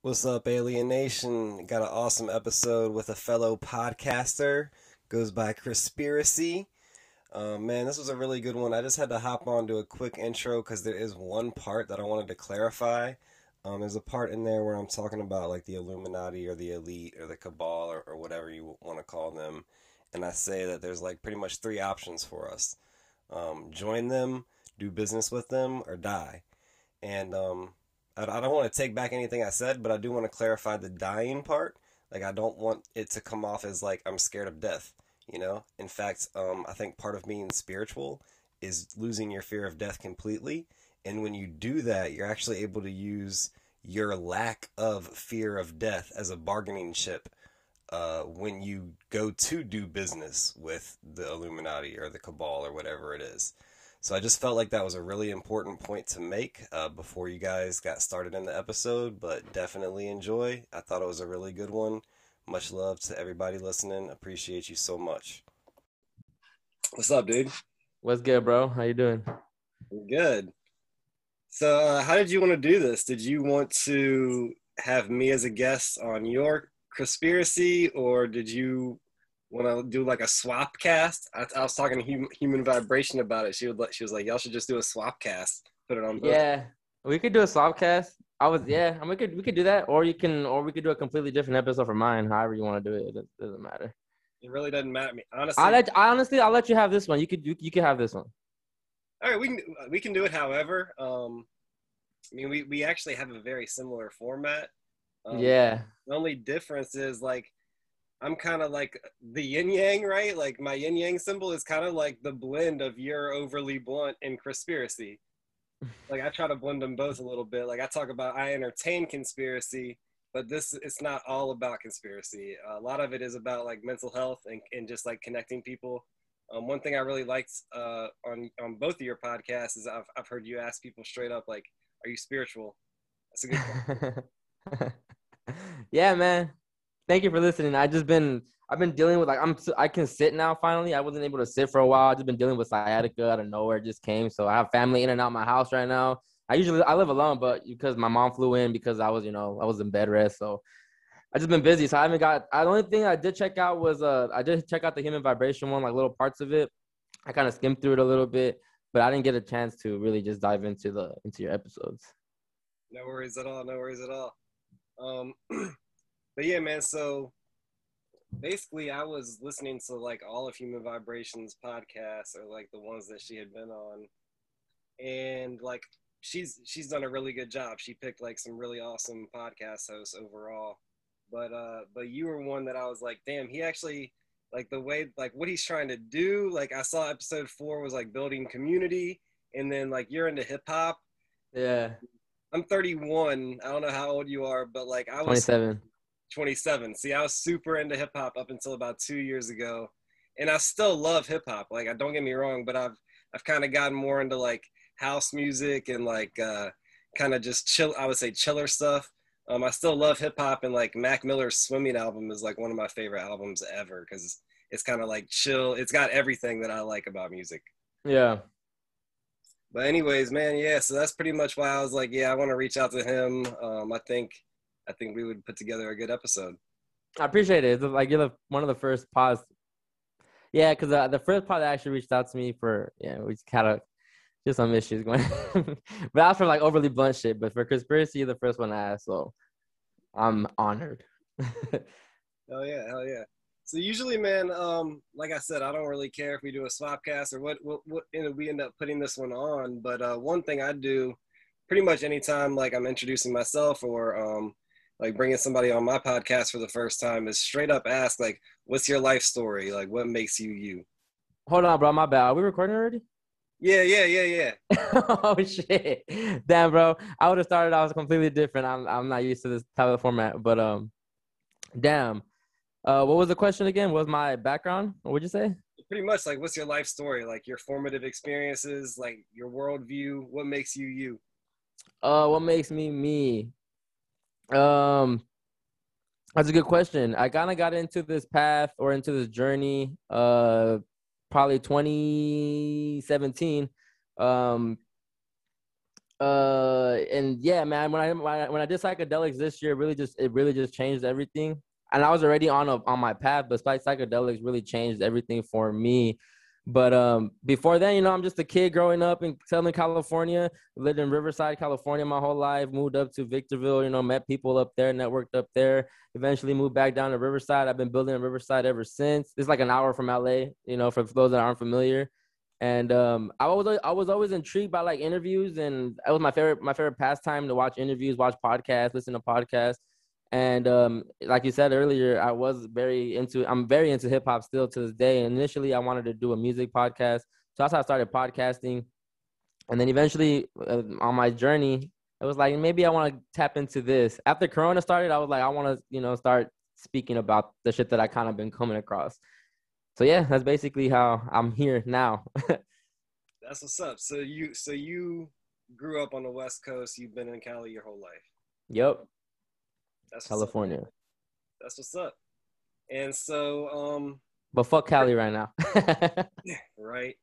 What's up, Alien Nation? Got an awesome episode with a fellow podcaster. Goes by Chrispiracy. Um, man, this was a really good one. I just had to hop on to a quick intro because there is one part that I wanted to clarify. Um, there's a part in there where I'm talking about like the Illuminati or the elite or the cabal or, or whatever you want to call them. And I say that there's like pretty much three options for us um, join them, do business with them, or die. And um, I, don't want to take back anything I said, but I do want to clarify the dying part. Like, I don't want it to come off as like I'm scared of death, you know? In fact, um, I think part of being spiritual is losing your fear of death completely. And when you do that, you're actually able to use your lack of fear of death as a bargaining chip uh, when you go to do business with the Illuminati or the Cabal or whatever it is. So I just felt like that was a really important point to make uh, before you guys got started in the episode, but definitely enjoy. I thought it was a really good one. Much love to everybody listening. Appreciate you so much. What's up, dude? What's good, bro? How you doing? Good. So, uh, how did you want to do this? Did you want to have me as a guest on your Chrispiracy, or did you want to do like a swap cast? I, I was talking to human, human vibration about it. She would she was like, y'all should just do a swap cast. Put it on. Both. Yeah, we could do a swap cast. I was yeah, I mean, we could we could do that, or you can, or we could do a completely different episode for mine. However you want to do it, it doesn't matter. It really doesn't matter to me, honestly. I let I honestly I'll let you have this one. You could you, you could have this one. All right, we can we can do it. However, um, I mean, we we actually have a very similar format. Um, yeah. The only difference is like I'm kind of like the yin yang, right? Like my yin yang symbol is kind of like the blend of your overly blunt and Chrispiracy. like I try to blend them both a little bit. Like I talk about I entertain conspiracy, but this it's not all about conspiracy. a lot of it is about like mental health and, and just like connecting people. Um, one thing I really liked uh, on on both of your podcasts is I've I've heard you ask people straight up like, "Are you spiritual?" That's a good. yeah, man. Thank you for listening. I just been I've been dealing with like I'm I can sit now finally. I wasn't able to sit for a while. I just been dealing with sciatica out of nowhere. It just came. So I have family in and out my house right now. I usually I live alone, but because my mom flew in because I was you know I was in bed rest. So I just been busy. So I haven't got. I, The only thing I did check out was uh I did check out the human vibration one, like little parts of it. I kind of skimmed through it a little bit, but I didn't get a chance to really just dive into the into your episodes. No worries at all. No worries at all. Um, but yeah, man. So basically, I was listening to like all of Human Vibrations podcasts, or like the ones that she had been on, and like she's she's done a really good job. She picked like some really awesome podcast hosts overall. But uh, but you were one that I was like, damn, he actually like the way like what he's trying to do. Like I saw episode four was like building community, and then like you're into hip hop. Yeah. I'm 31. I don't know how old you are, but like I was 27. 27. See, I was super into hip hop up until about two years ago, and I still love hip hop. Like, I don't get me wrong, but I've I've kind of gotten more into like house music and like uh, kind of just chill. I would say chiller stuff. Um, I still love hip hop, and like Mac Miller's Swimming album is like one of my favorite albums ever because it's kind of like chill. It's got everything that I like about music. Yeah. But anyways, man, yeah. So that's pretty much why I was like, yeah, I want to reach out to him. Um, I think, I think we would put together a good episode. I appreciate it. It's like you're the, one of the first pods. Yeah, because uh, the first pod that actually reached out to me for yeah, we kind of just some issues going. but that's for like overly blunt shit. But for Chrispiracy, the first one I asked, so I'm honored. hell yeah, hell yeah. So usually, man, um, like I said, I don't really care if we do a swap cast or what. What, what you know, we end up putting this one on. But uh, one thing I do, pretty much anytime, like I'm introducing myself or um, like bringing somebody on my podcast for the first time, is straight up ask like, "What's your life story? Like, what makes you you?" Hold on, bro. My bad. Are we recording already? Yeah, yeah, yeah, yeah. oh shit! Damn, bro. I would have started off completely different. I'm I'm not used to this type of format, but um, damn. Uh, what was the question again? What was my background? What would you say? Pretty much like, what's your life story? Like your formative experiences, like your worldview. What makes you you? Uh, what makes me me? Um, that's a good question. I kind of got into this path or into this journey, uh, probably 2017. Um, uh and yeah man when I, when I did psychedelics this year really just it really just changed everything and i was already on a on my path but psychedelics really changed everything for me but um before then you know i'm just a kid growing up in southern california lived in riverside california my whole life moved up to victorville you know met people up there networked up there eventually moved back down to riverside. I've been building in riverside ever since. It's like an hour from la you know for those that aren't familiar. And um, I was I was always intrigued by like interviews, and that was my favorite my favorite pastime to watch interviews, watch podcasts, listen to podcasts. And um, like you said earlier, I was very into I'm very into hip hop still to this day. And initially, I wanted to do a music podcast, so that's how I started podcasting. And then eventually, uh, on my journey, it was like maybe I want to tap into this. After Corona started, I was like I want to you know start speaking about the shit that I kind of been coming across so yeah, that's basically how I'm here now. that's what's up. So you so you grew up on the West Coast. You've been in Cali your whole life. Yep. That's California. Up. That's what's up. And so, um, but fuck Cali right now. right.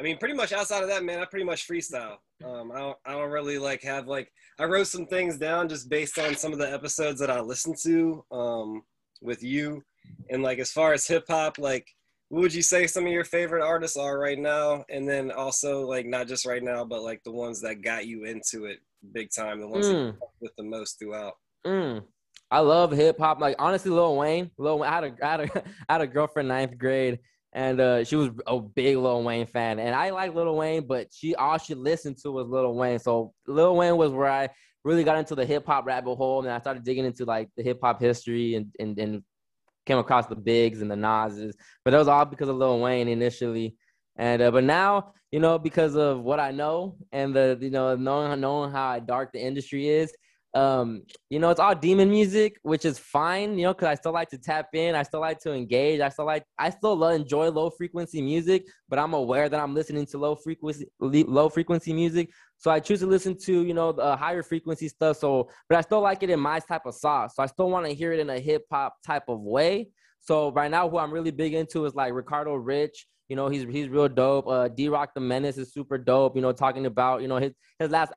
I mean, pretty much outside of that, man, I pretty much freestyle. Um, I don't, I don't really like have like I wrote some things down just based on some of the episodes that I listened to um, with you, and like as far as hip hop, like what would you say some of your favorite artists are right now and then also like not just right now but like the ones that got you into it big time the ones mm. with the most throughout mm. I love hip-hop like honestly lil wayne lil wayne, I, had a, I, had a, I had a girlfriend ninth grade and uh, she was a big Lil Wayne fan, and I like Lil Wayne, but she all she listened to was Lil Wayne. So Lil Wayne was where I really got into the hip hop rabbit hole, and I started digging into like the hip hop history and, and and came across the Bigs and the Nas's, but that was all because of Lil Wayne initially. And uh, but now, you know, because of what I know and the you know knowing knowing how dark the industry is, um, you know, it's all demon music, which is fine, you know, because I still like to tap in, I still like to engage, I still like, I still enjoy low frequency music, but I'm aware that I'm listening to low frequency, low frequency music. So I choose to listen to, you know, the higher frequency stuff. So, but I still like it in my type of sauce. So I still want to hear it in a hip hop type of way. So right now, who I'm really big into is like Ricardo Rich. You know, he's he's real dope. Uh, D Rock the Menace is super dope. You know, talking about you know his his last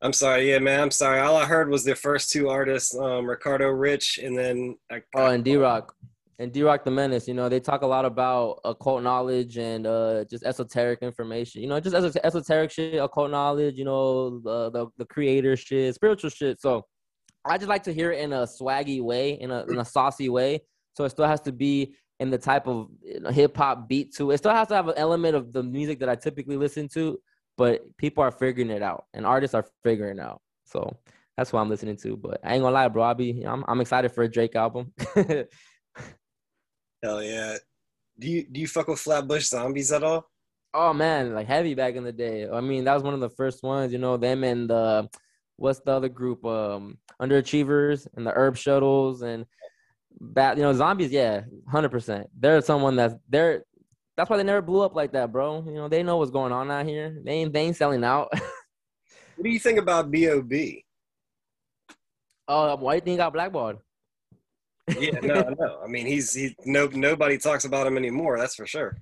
I'm sorry, yeah, man. I'm sorry. All I heard was the first two artists, um, Ricardo Rich, and then I, oh, and D Rock, and D Rock the Menace. You know, they talk a lot about occult knowledge and uh, just esoteric information. You know, just esoteric shit, occult knowledge. You know, the, the the creator shit, spiritual shit. So I just like to hear it in a swaggy way, in a in a saucy way. So it still has to be in the type of you know, hip hop beat to it. Still has to have an element of the music that I typically listen to, but people are figuring it out and artists are figuring it out. So that's what I'm listening to. But I ain't gonna lie, bro. I be I'm I'm excited for a Drake album. Hell yeah. Do you do you fuck with Flatbush Zombies at all? Oh man, like heavy back in the day. I mean, that was one of the first ones, you know, them and the what's the other group? Um Underachievers and the Herb Shuttles and bat you know, zombies, yeah, hundred percent. They're someone that's they're that's why they never blew up like that, bro. You know, they know what's going on out here. They ain't, they ain't selling out. what do you think about B.O.B.? Uh, why do you think he got blackballed? yeah, no, no. I mean, he's he no nobody talks about him anymore. That's for sure.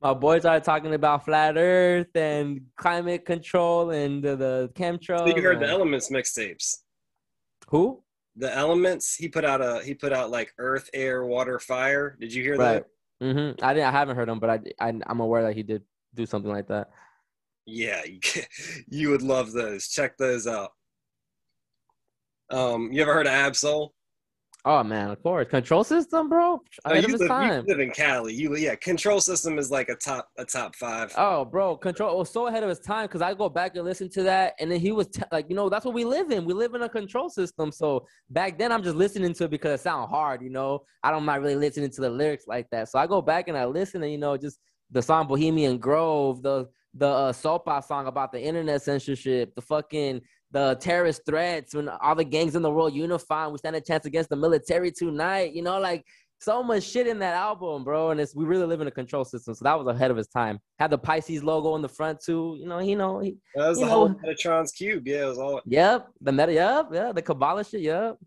My boys are talking about flat Earth and climate control and the, the chemtrails. So you heard and... the Elements mixtapes? Who? The Elements. He put out a he put out like Earth, Air, Water, Fire. Did you hear right. that? Mm-hmm. I didn't. I haven't heard him, but I, I I'm aware that he did do something like that. Yeah, you, would love those. Check those out. Um, you ever heard of Ab-Soul? Oh man, of course. Control system, bro. Oh, you, live, you, live, in Cali. You yeah, control system is like a top a top five. Oh, bro, control was so ahead of his time because I go back and listen to that, and then he was t- like, you know, that's what we live in. We live in a control system. So back then, I'm just listening to it because it sound hard. You know, I don't mind really listening to the lyrics like that. So I go back and I listen, and you know, just the song Bohemian Grove, the the uh, Sopa song about the internet censorship, the fucking the terrorist threats, when all the gangs in the world unify, and we stand a chance against the military tonight. You know, like so much shit in that album, bro. And it's we really live in a control system, so that was ahead of his time. Had the Pisces logo in the front too. You know, you know, he, that was the know, whole Metatron's cube. Yeah, it was all. Yep, the meta. Yep, yeah, the Kabbalah shit. Yep.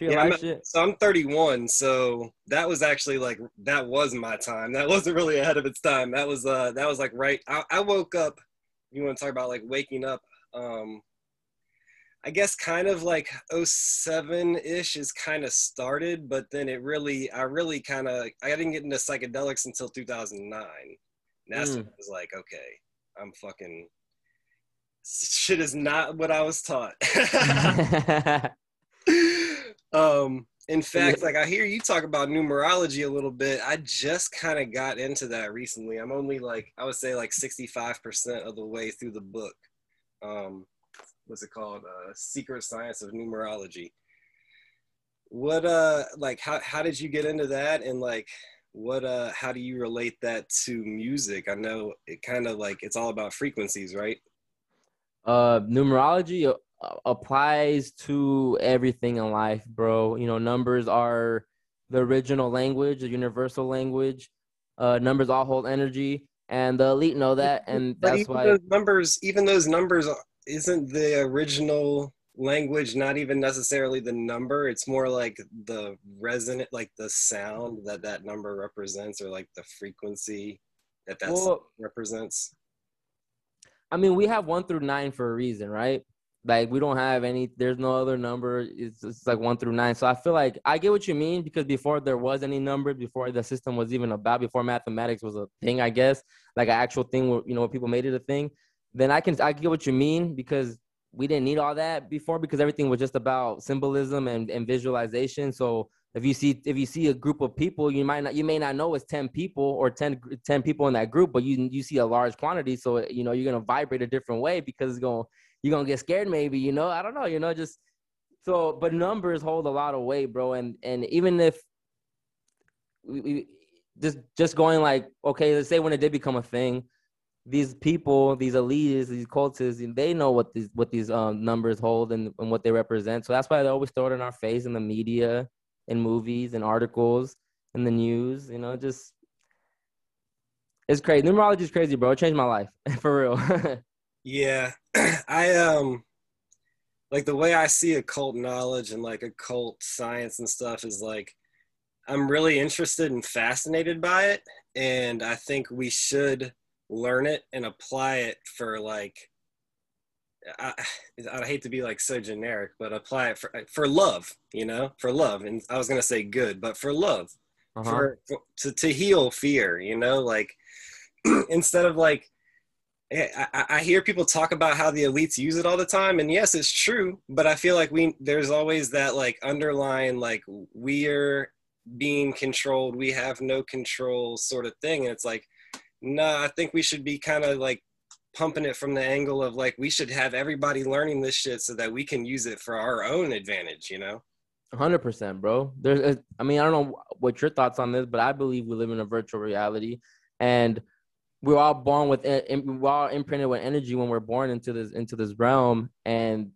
Yeah, I'm, so I'm 31, so that was actually like that was my time. That wasn't really ahead of its time. That was uh that was like right. I, I woke up you want to talk about like waking up, um, I guess kind of like 07 ish is kind of started, but then it really, I really kind of, I didn't get into psychedelics until 2009. And that's when Mm. I was like, okay, I'm fucking, shit is not what I was taught. um, in fact, like I hear you talk about numerology a little bit. I just kind of got into that recently. I'm only like I would say like 65% of the way through the book. Um, what's it called? Uh, Secret Science of Numerology. What uh like how how did you get into that and like what uh how do you relate that to music? I know it kind of like it's all about frequencies, right? uh numerology uh, applies to everything in life bro you know numbers are the original language the universal language uh numbers all hold energy and the elite know that and But that's even why those numbers, even those numbers, isn't the original language not even necessarily the number? It's more like the resonant, like the sound that that number represents, or like the frequency that that well, represents. I mean, we have one through nine for a reason, right? Like we don't have any. There's no other number. It's, it's like one through nine. So I feel like I get what you mean because before there was any number before the system was even about, before mathematics was a thing, I guess, like an actual thing where you know people made it a thing. Then I can I get what you mean because we didn't need all that before because everything was just about symbolism and, and visualization. So if you see if you see a group of people, you might not you may not know it's 10 people or 10, 10 people in that group, but you you see a large quantity. So you know you're gonna vibrate a different way because it's gonna you're gonna get scared maybe, you know. I don't know, you know, just so but numbers hold a lot of weight, bro. And and even if we, we just just going like, okay, let's say when it did become a thing, these people, these elites, these cultists, they know what these what these um, numbers hold and, and what they represent. So that's why they always throw it in our face in the media, in movies, and articles, in the news. You know, just it's crazy. Numerology is crazy, bro. It changed my life for real. Yeah, I um like the way I see occult knowledge and like occult science and stuff is like I'm really interested and fascinated by it, and I think we should learn it and apply it for like I, I hate to be like so generic, but apply it for for love, you know, for love. And I was gonna say good, but for love, uh-huh. for, for to to heal fear, you know, like instead of like I, I hear people talk about how the elites use it all the time, and yes, it's true. But I feel like we there's always that like underlying like we're being controlled, we have no control sort of thing, and it's like, no, nah, I think we should be kind of like pumping it from the angle of like we should have everybody learning this shit so that we can use it for our own advantage, you know? Hundred percent, bro. There's, uh, I mean, I don't know what your thoughts on this, but I believe we live in a virtual reality, and we're all born with it we're all imprinted with energy when we're born into this into this realm and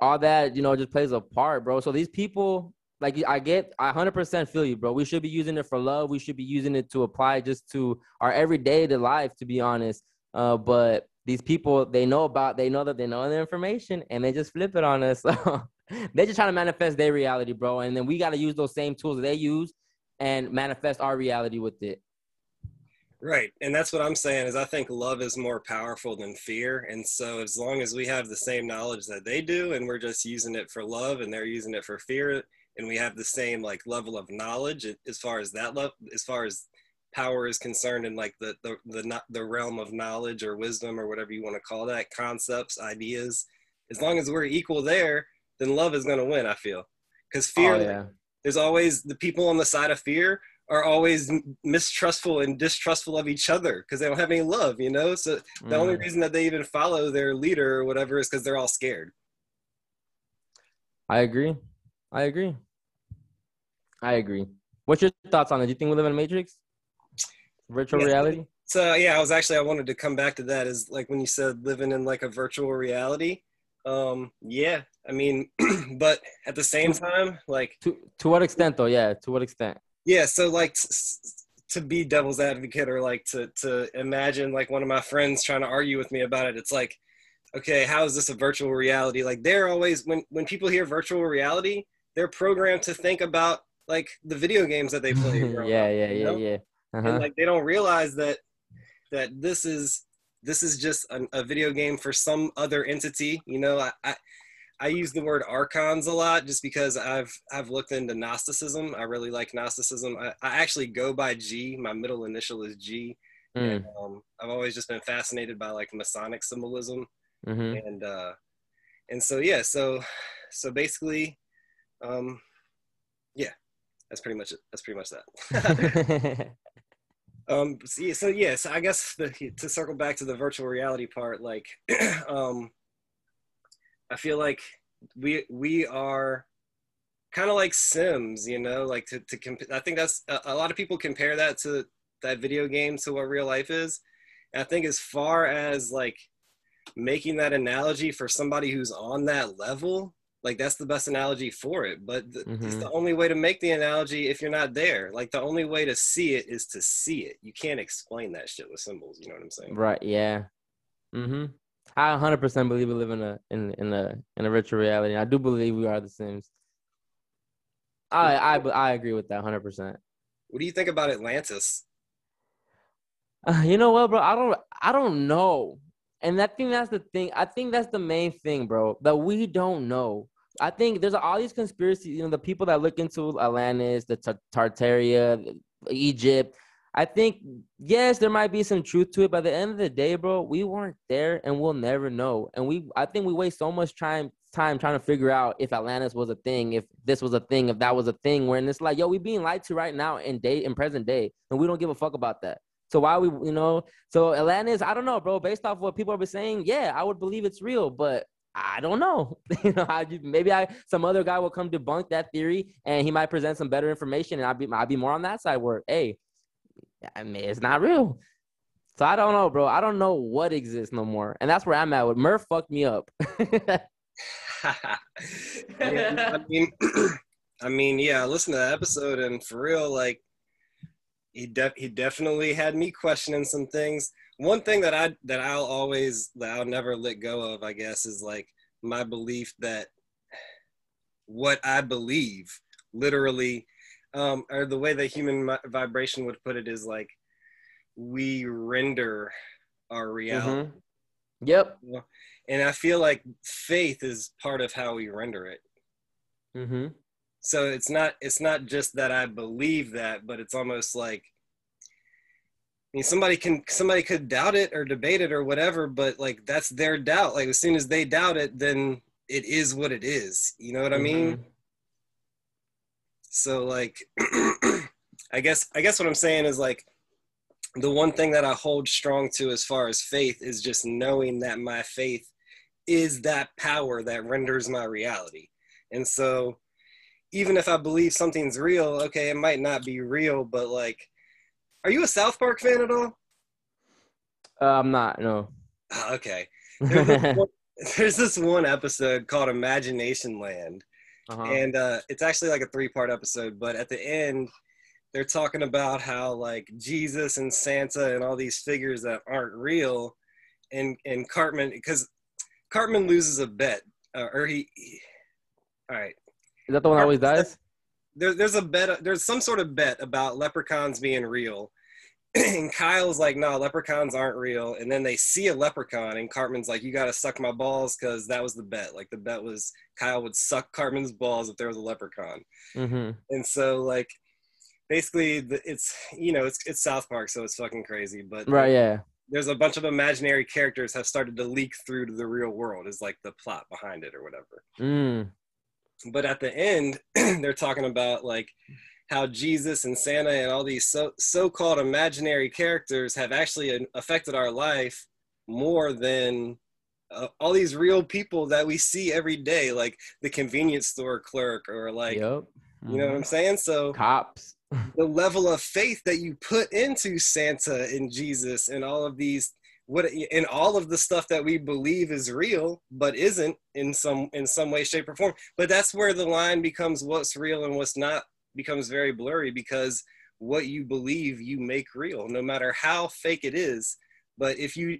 all that you know just plays a part bro so these people like i get i 100% feel you bro. We should be using it for love. We should be using it to apply just to our everyday to life to be honest. Uh, but these people they know about they know that they know the information and they just flip it on us. They're just trying to manifest their reality bro. And then we got to use those same tools they use and manifest our reality with it. Right. And that's what I'm saying is I think love is more powerful than fear. And so as long as we have the same knowledge that they do and we're just using it for love and they're using it for fear and we have the same like level of knowledge as far as that love as far as power is concerned in like the the the, not, the realm of knowledge or wisdom or whatever you want to call that concepts ideas as long as we're equal there then love is going to win i feel because fear oh, yeah. there's always the people on the side of fear are always mistrustful and distrustful of each other because they don't have any love, you know? So the mm. only reason that they even follow their leader or whatever is because they're all scared. I agree. I agree. I agree. What's your thoughts on it? Do you think we live in a matrix? Virtual yeah. reality? So yeah, I was actually I wanted to come back to that is like when you said living in like a virtual reality. Um, yeah, I mean, but at the same time, like to to what extent though? Yeah, to what extent? yeah so like t- to be devil's advocate or like to to imagine like one of my friends trying to argue with me about it it's like okay how is this a virtual reality like they're always when when people hear virtual reality they're programmed to think about like the video games that they play yeah, yeah yeah know? yeah uh-huh. and like they don't realize that that this is this is just a, a video game for some other entity. You know, I, I I use the word archons a lot just because I've I've looked into Gnosticism. I really like Gnosticism. I, I actually go by G. My middle initial is G. Mm. And, um, I've always just been fascinated by like Masonic symbolism, hmm and uh, and so yeah, so so basically, um, yeah, that's pretty much it. That's pretty much that. um, so yeah, so yeah, so I guess the, to circle back to the virtual reality part, like, um, I feel like we we are kind of like Sims, you know, like to to comp- I think that's a, a lot of people compare that to that video game to what real life is. And I think as far as like making that analogy for somebody who's on that level, like that's the best analogy for it. But th- it's Mhm. the only way to make the analogy if you're not there. Like the only way to see it is to see it. You can't explain that shit with symbols. You know what I'm saying? Right. Yeah. hmm I 100% believe we live in a in in a in a virtual reality. I do believe we are the Sims. I I I agree with that 100%. What do you think about Atlantis? Uh, you know what, bro? I don't I don't know. And I think that's the thing. I think that's the main thing, bro, that we don't know. I think there's all these conspiracies, you know, the people that look into Atlantis, the Tar- Tartaria, Egypt. I think yes, there might be some truth to it, at the end of the day, bro, we weren't there and we'll never know. And we I think we waste so much time time trying to figure out if Atlantis was a thing, if this was a thing, if that was a thing, when it's like, yo, we being lied to right now in day in present day, and we don't give a fuck about that. So why we, you know, so Atlantis, I don't know, bro. Based off what people have been saying, yeah, I would believe it's real, but I don't know. you know, I, maybe I some other guy will come debunk that theory, and he might present some better information, and I'd be I'd be more on that side where, hey, I mean, it's not real. So I don't know, bro. I don't know what exists no more, and that's where I'm at. With Murph fucked me up. Yeah, I mean, I mean, yeah. Listen to that episode, and for real, like, he de- he definitely had me questioning some things. One thing that I that I'll always that I'll never let go of, I guess, is like my belief that what I believe, literally, um, or the way that human vibration would put it is like we render our reality. Mhm. Yep. And I feel like faith is part of how we render it. Mm-hmm. So it's not it's not just that i believe that but it's almost like i mean somebody can somebody could doubt it or debate it or whatever but like that's their doubt. Like as soon as they doubt it then it is what it is. You know what i mean? Mhm. so like i guess i guess what i'm saying is like the one thing that i hold strong to as far as faith is just knowing that my faith is that power that renders my reality. And so even if i believe something's real okay it might not be real but like are you a south park fan at all Uh, I'm not. No. Ah, okay there's this, one, there's this one episode called imagination land Uh-huh. and uh, it's actually like a three part episode but at the end they're talking about how like jesus and santa and all these figures that aren't real and and cartman because cartman loses a bet uh, or he, he all right Is that the one that always dies? there, there's a bet there's some sort of bet about leprechauns being real and kyle's like no leprechauns aren't real and then they see a leprechaun and cartman's like you gotta suck my balls because that was the bet like the bet was kyle would suck cartman's balls if there was a leprechaun Mm-hmm. and so like basically the, it's you know it's it's south park so it's fucking crazy but Right. Yeah. there's a bunch of imaginary characters have started to leak through to the real world is like the plot behind it or whatever Mm. But at the end they're talking about like how jesus and santa and all these so, so-called imaginary characters have actually affected our life more than uh, all these real people that we see every day like the convenience store clerk or like yep. you know what i'm saying so. Cops. the level of faith that you put into santa and jesus and all of these what in all of the stuff that we believe is real but isn't in some in some way shape or form. But that's where the line becomes what's real and what's not becomes very blurry because what you believe you make real no matter how fake it is. But if you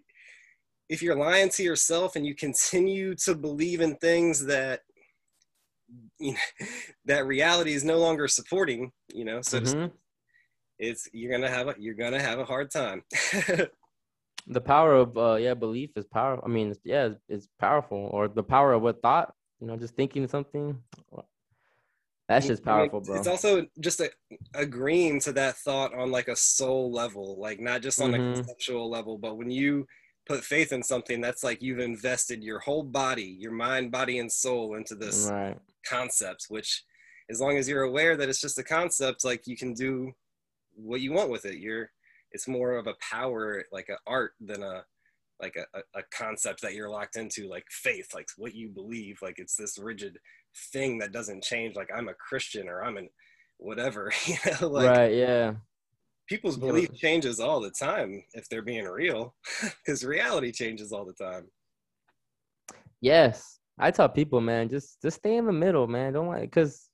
if you're lying to yourself and you continue to believe in things that you know, that reality is no longer supporting you know so Mhm. it's you're gonna have a you're gonna have a hard time The power of uh yeah, belief is power. I mean, yeah, it's, it's powerful. Or the power of what thought, you know, just thinking something. That's just powerful, bro. It's also just a, agreeing to that thought on like a soul level, like not just on Mhm. a conceptual level, but when you put faith in something, that's like you've invested your whole body, your mind, body, and soul into this Right. concept, which as long as you're aware that it's just a concept, like you can do what you want with it. You're it's more of a power, like an art than a like a, a, concept that you're locked into, like faith, like what you believe, like it's this rigid thing that doesn't change, like I'm a Christian or I'm an whatever, you know, like right, yeah. people's belief but- changes all the time if they're being real, because reality changes all the time. Yes. I tell people, man, just just stay in the middle, man. Don't like because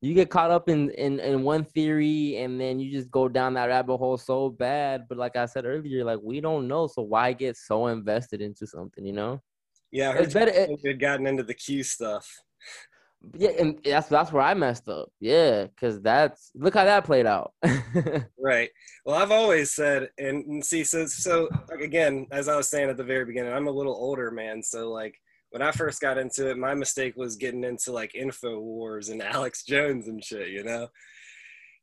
you get caught up in, in in one theory and then you just go down that rabbit hole so bad. But like I said earlier, like we don't know, so why get so invested into something, you know? Yeah, It's better. It, had gotten into the Q stuff. yeah, and that's that's where I messed up. Yeah, because that's look how that played out. Right. Well, I've always said, and, and see, so so like, again, as I was saying at the very beginning, I'm a little older man, so like when I first got into it, my mistake was getting into like Info Wars and Alex Jones and shit, you know.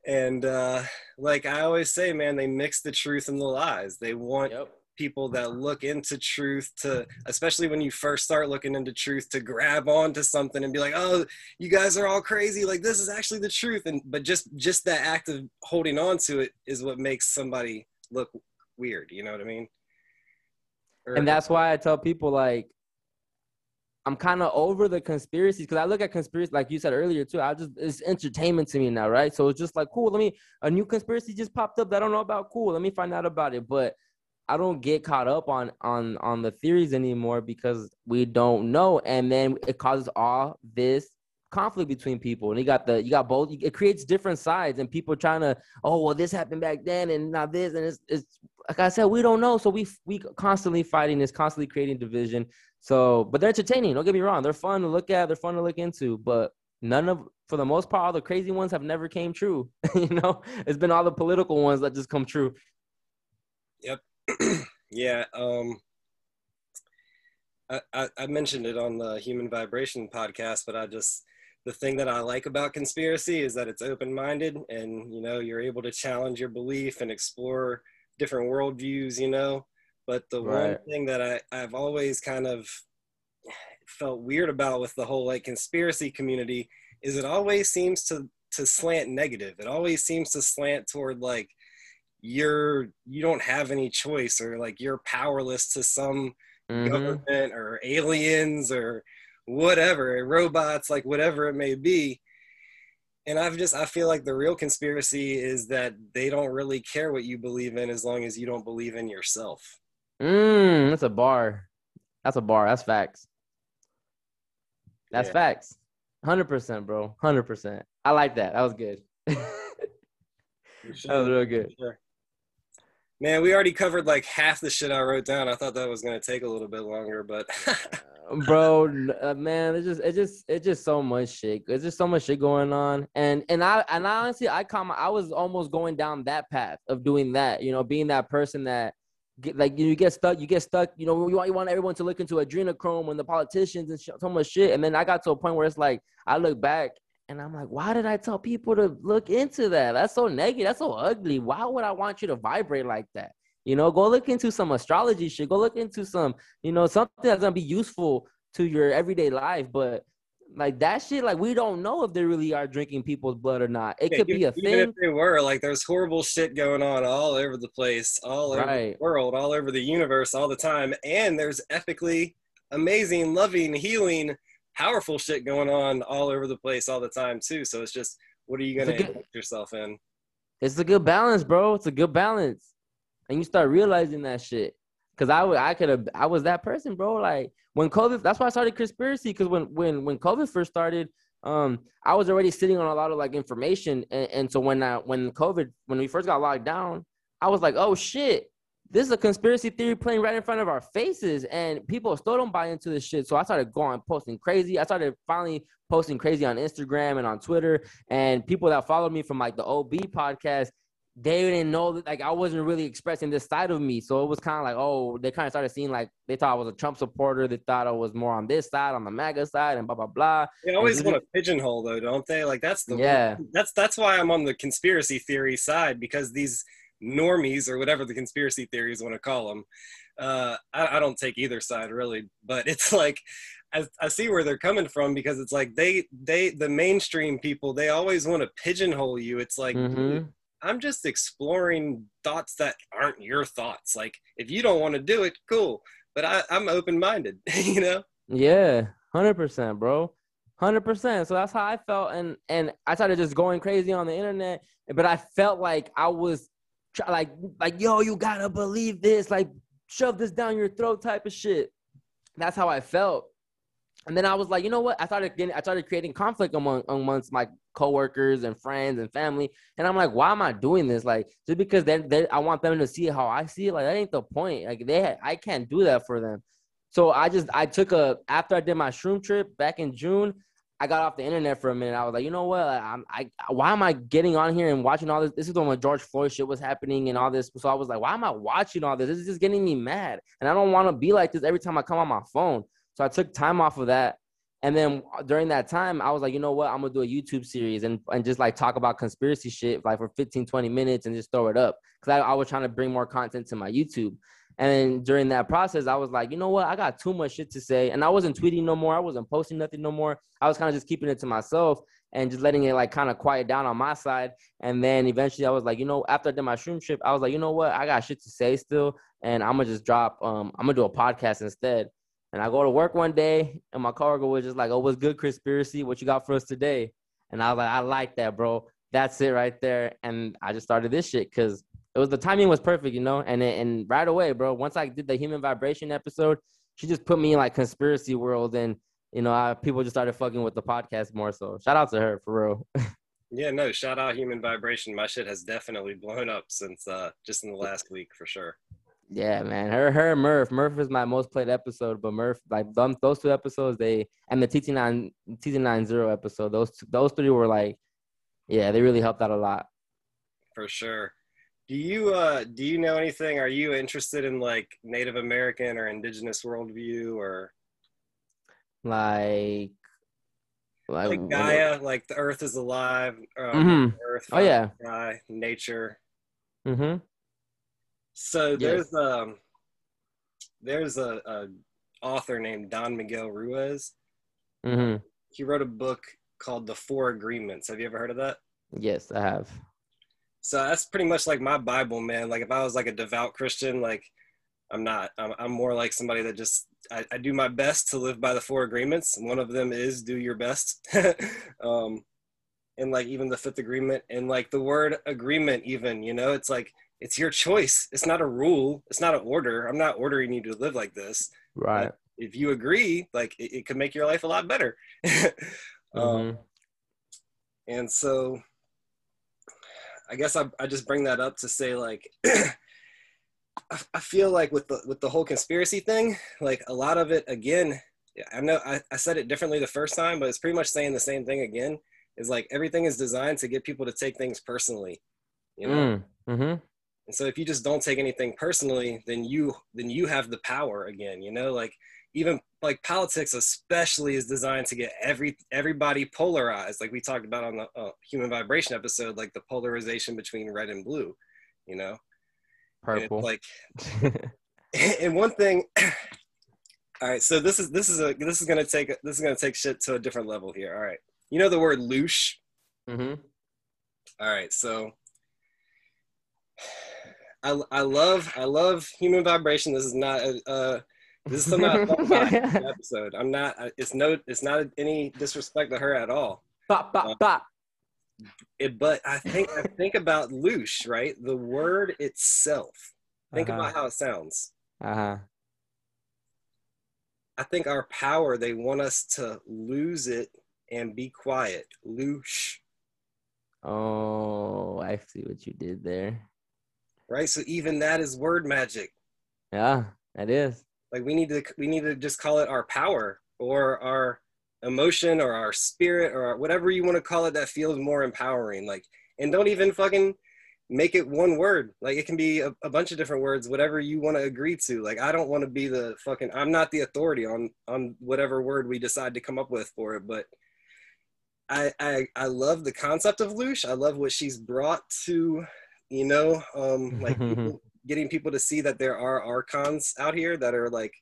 And uh, like I always say, man, they mix the truth and the lies. They want yep. people that look into truth to especially when you first start looking into truth to grab onto something and be like oh you guys are all crazy like this is actually the truth and but just just that act of holding on to it is what makes somebody look weird you know what i mean Or- and that's why I tell people like I'm kind of over the conspiracies because I look at conspiracy like you said earlier too. I just it's entertainment to me now, right? So it's just like cool. Let me a new conspiracy just popped up that I don't know about. Cool. Let me find out about it. But I don't get caught up on on on the theories anymore because we don't know, and then it causes all this conflict between people. And you got the you got both. It creates different sides, and people trying to oh well this happened back then and now this and it's it's like I said we don't know. So we we constantly fighting this, constantly creating division. So, but they're entertaining. Don't get me wrong; they're fun to look at. They're fun to look into. But none of, for the most part, all the crazy ones have never came true. you know, it's been all the political ones that just come true. Yep. yeah um I, I i mentioned it on the human vibration podcast but i just the thing that i like about conspiracy is that it's open-minded and you know you're able to challenge your belief and explore different worldviews you know but the one thing that i i've always kind of felt weird about with the whole like conspiracy community is it always seems to to slant negative. It always seems to slant toward like you're you don't have any choice or like you're powerless to some Mhm. government or aliens or whatever robots like whatever it may be. And i've just i feel like the real conspiracy is that they don't really care what you believe in as long as you don't believe in yourself Mm, that's a bar. That's a bar. That's facts. That's Yeah. facts. Hundred percent, bro. Hundred percent. I like that. That was good. that was real good. Sure. man we already covered like half the shit i wrote down i thought that was going to take a little bit longer but bro uh, man it's just it's just it's just so much shit it's just so much shit going on and and i and I honestly i come i was almost going down that path of doing that you know being that person that get like you get stuck you get stuck you know you want you want everyone to look into adrenochrome and the politicians and sh- so much shit. And then i got to a point where it's like i look back and i'm like why did i tell people to look into that? That's so negative that's so ugly. Why would i want you to vibrate like that? You know go look into some astrology shit. Go look into some you know, something that's gonna be useful to your everyday life. But like that shit, like we don't know if they really are drinking people's blood or not. It Yeah, could be a even, even thing. if they were like there's horrible shit going on all over the place all over Right. the world all over the universe all the time and there's ethically amazing loving healing powerful shit going on all over the place all the time too so it's just what are you good- put yourself in It's a good balance, bro. It's a good balance, and you start realizing that shit. Cause I I could have, I was that person, bro. Like when COVID, that's why I started Chrispiracy. Cause when when when COVID first started, um, I was already sitting on a lot of like information, and, and so when I when COVID when we first got locked down, I was like, oh shit, this is a conspiracy theory playing right in front of our faces, and people still don't buy into this shit. So I started going posting crazy. I started finally posting crazy on Instagram and on Twitter, and people that followed me from like the OB podcast they didn't know that like I wasn't really expressing this side of me. So it was kind of like, oh, they kind of started seeing like they thought I was a Trump supporter. They thought I was more on this side, on the MAGA side, and blah blah blah. They always want to pigeonhole though, don't they? Like that's the yeah. That's that's why I'm on the conspiracy theory side because these normies or whatever the conspiracy theories want to call them. Uh, I, I don't take either side really, but it's like I, I see where they're coming from because it's like they they the mainstream people they always want to pigeonhole you. It's like Mhm. I'm just exploring thoughts that aren't your thoughts. Like if you don't want to do it, cool. But I, I'm open minded, you know? Yeah, hundred percent, bro. Hundred percent. So that's how I felt, and and I started just going crazy on the internet. But I felt like I was try, like like yo, you gotta believe this, like shove this down your throat type of shit. That's how I felt. And then I was like, you know what? I started getting, I started creating conflict among amongst my coworkers and friends and family. And I'm like, why am I doing this? Like, just because then I want them to see how I see it. Like, that ain't the point. Like, they, I can't do that for them. So I just, I took a after I did my shroom trip back in June. I got off the internet for a minute. I was like, you know what? I'm, I, why am I getting on here and watching all this? This is when George Floyd shit was happening and all this. So I was like, why am I watching all this? This is just getting me mad. And I don't want to be like this every time I come on my phone. So I took time off of that. And then during that time, I was like, you know what? I'm gonna do a YouTube series and, and just like talk about conspiracy shit like for 15, 20 minutes and just throw it up. Cause I, I was trying to bring more content to my YouTube. And during that process, I was like, you know what? I got too much shit to say. And I wasn't tweeting no more. I wasn't posting nothing no more. I was kind of just keeping it to myself and just letting it like kind of quiet down on my side. And then eventually I was like, you know, after I did my shroom trip, I was like, you know what? I got shit to say still. And I'm gonna just drop um I'm gonna do a podcast instead. And I go to work one day and my coworker was just like, Oh, what's good, Chrispiracy? What you got for us today? And I was like, I like that, bro. That's it right there. And I just started this shit because it was the timing was perfect, you know. And it, and right away, bro. Once I did the human vibration episode, she just put me in like conspiracy world, and you know, I, people just started fucking with the podcast more. So shout out to her for real. Yeah, no, shout out human vibration. My shit has definitely blown up since uh just in the last week for sure. Yeah, man. Her her and Murph. Murph is my most played episode, but Murph like them those two episodes they and the TT nine TT nine zero episode. Those two, those three were like, yeah, they really helped out a lot. For sure. Do you uh do you know anything? Are you interested in like Native American or indigenous worldview or Like, like, like Gaia, like the earth is alive, uh, Mhm. earth, Oh, yeah. sky, nature. Mm-hmm. So Yes. there's um there's a, a author named Don Miguel Ruiz. Mm-hmm. He wrote a book called The Four Agreements. Have you ever heard of that? Yes, I have. So that's pretty much like my Bible, man. Like if I was like a devout Christian, like I'm not. I'm, I'm more like somebody that just I, I do my best to live by the four agreements. One of them is do your best. um, and like even the fifth agreement and like the word agreement, even you know, it's like it's your choice. It's not a rule. It's not an order. I'm not ordering you to live like this. Right. If you agree, like it, it could make your life a lot better. um, Mhm. and so I guess I, I just bring that up to say like I, I feel like with the with the whole conspiracy thing, like a lot of it again, I know I, I said it differently the first time, but it's pretty much saying the same thing again. Is like everything is designed to get people to take things personally. You know? Mm. And so if you just don't take anything personally, then you then you have the power again, you know? Like even like politics especially is designed to get every everybody polarized like we talked about on the uh, human vibration episode like the polarization between red and blue you know Purple. like and one thing all right so this is this is a this is gonna take this is gonna take shit to a different level here all right you know the word loosh mm-hmm. all right so I, I love I love human vibration. This is not a, uh, this is not I thought about in the episode. I'm not. It's no. It's not any disrespect to her at all. Bop, bop, bop. It, but I think I think about loosh, right? The word itself. Think Uh-huh. about how it sounds. Uh-huh. I think our power. They want us to lose it and be quiet. Loosh, Oh, I see what you did there. Right? So even that is word magic. Yeah, that is. like we need to we need to just call it our power or our emotion or our spirit or whatever you want to call it that feels more empowering like and don't even fucking make it one word. Like it can be a, a bunch of different words, whatever you want to agree to. Like I don't want to be the fucking. I'm not the authority on on whatever word we decide to come up with for it, but. I, I I love the concept of loosh. I love what she's brought to, you know, um, like people, getting people to see that there are archons out here that are like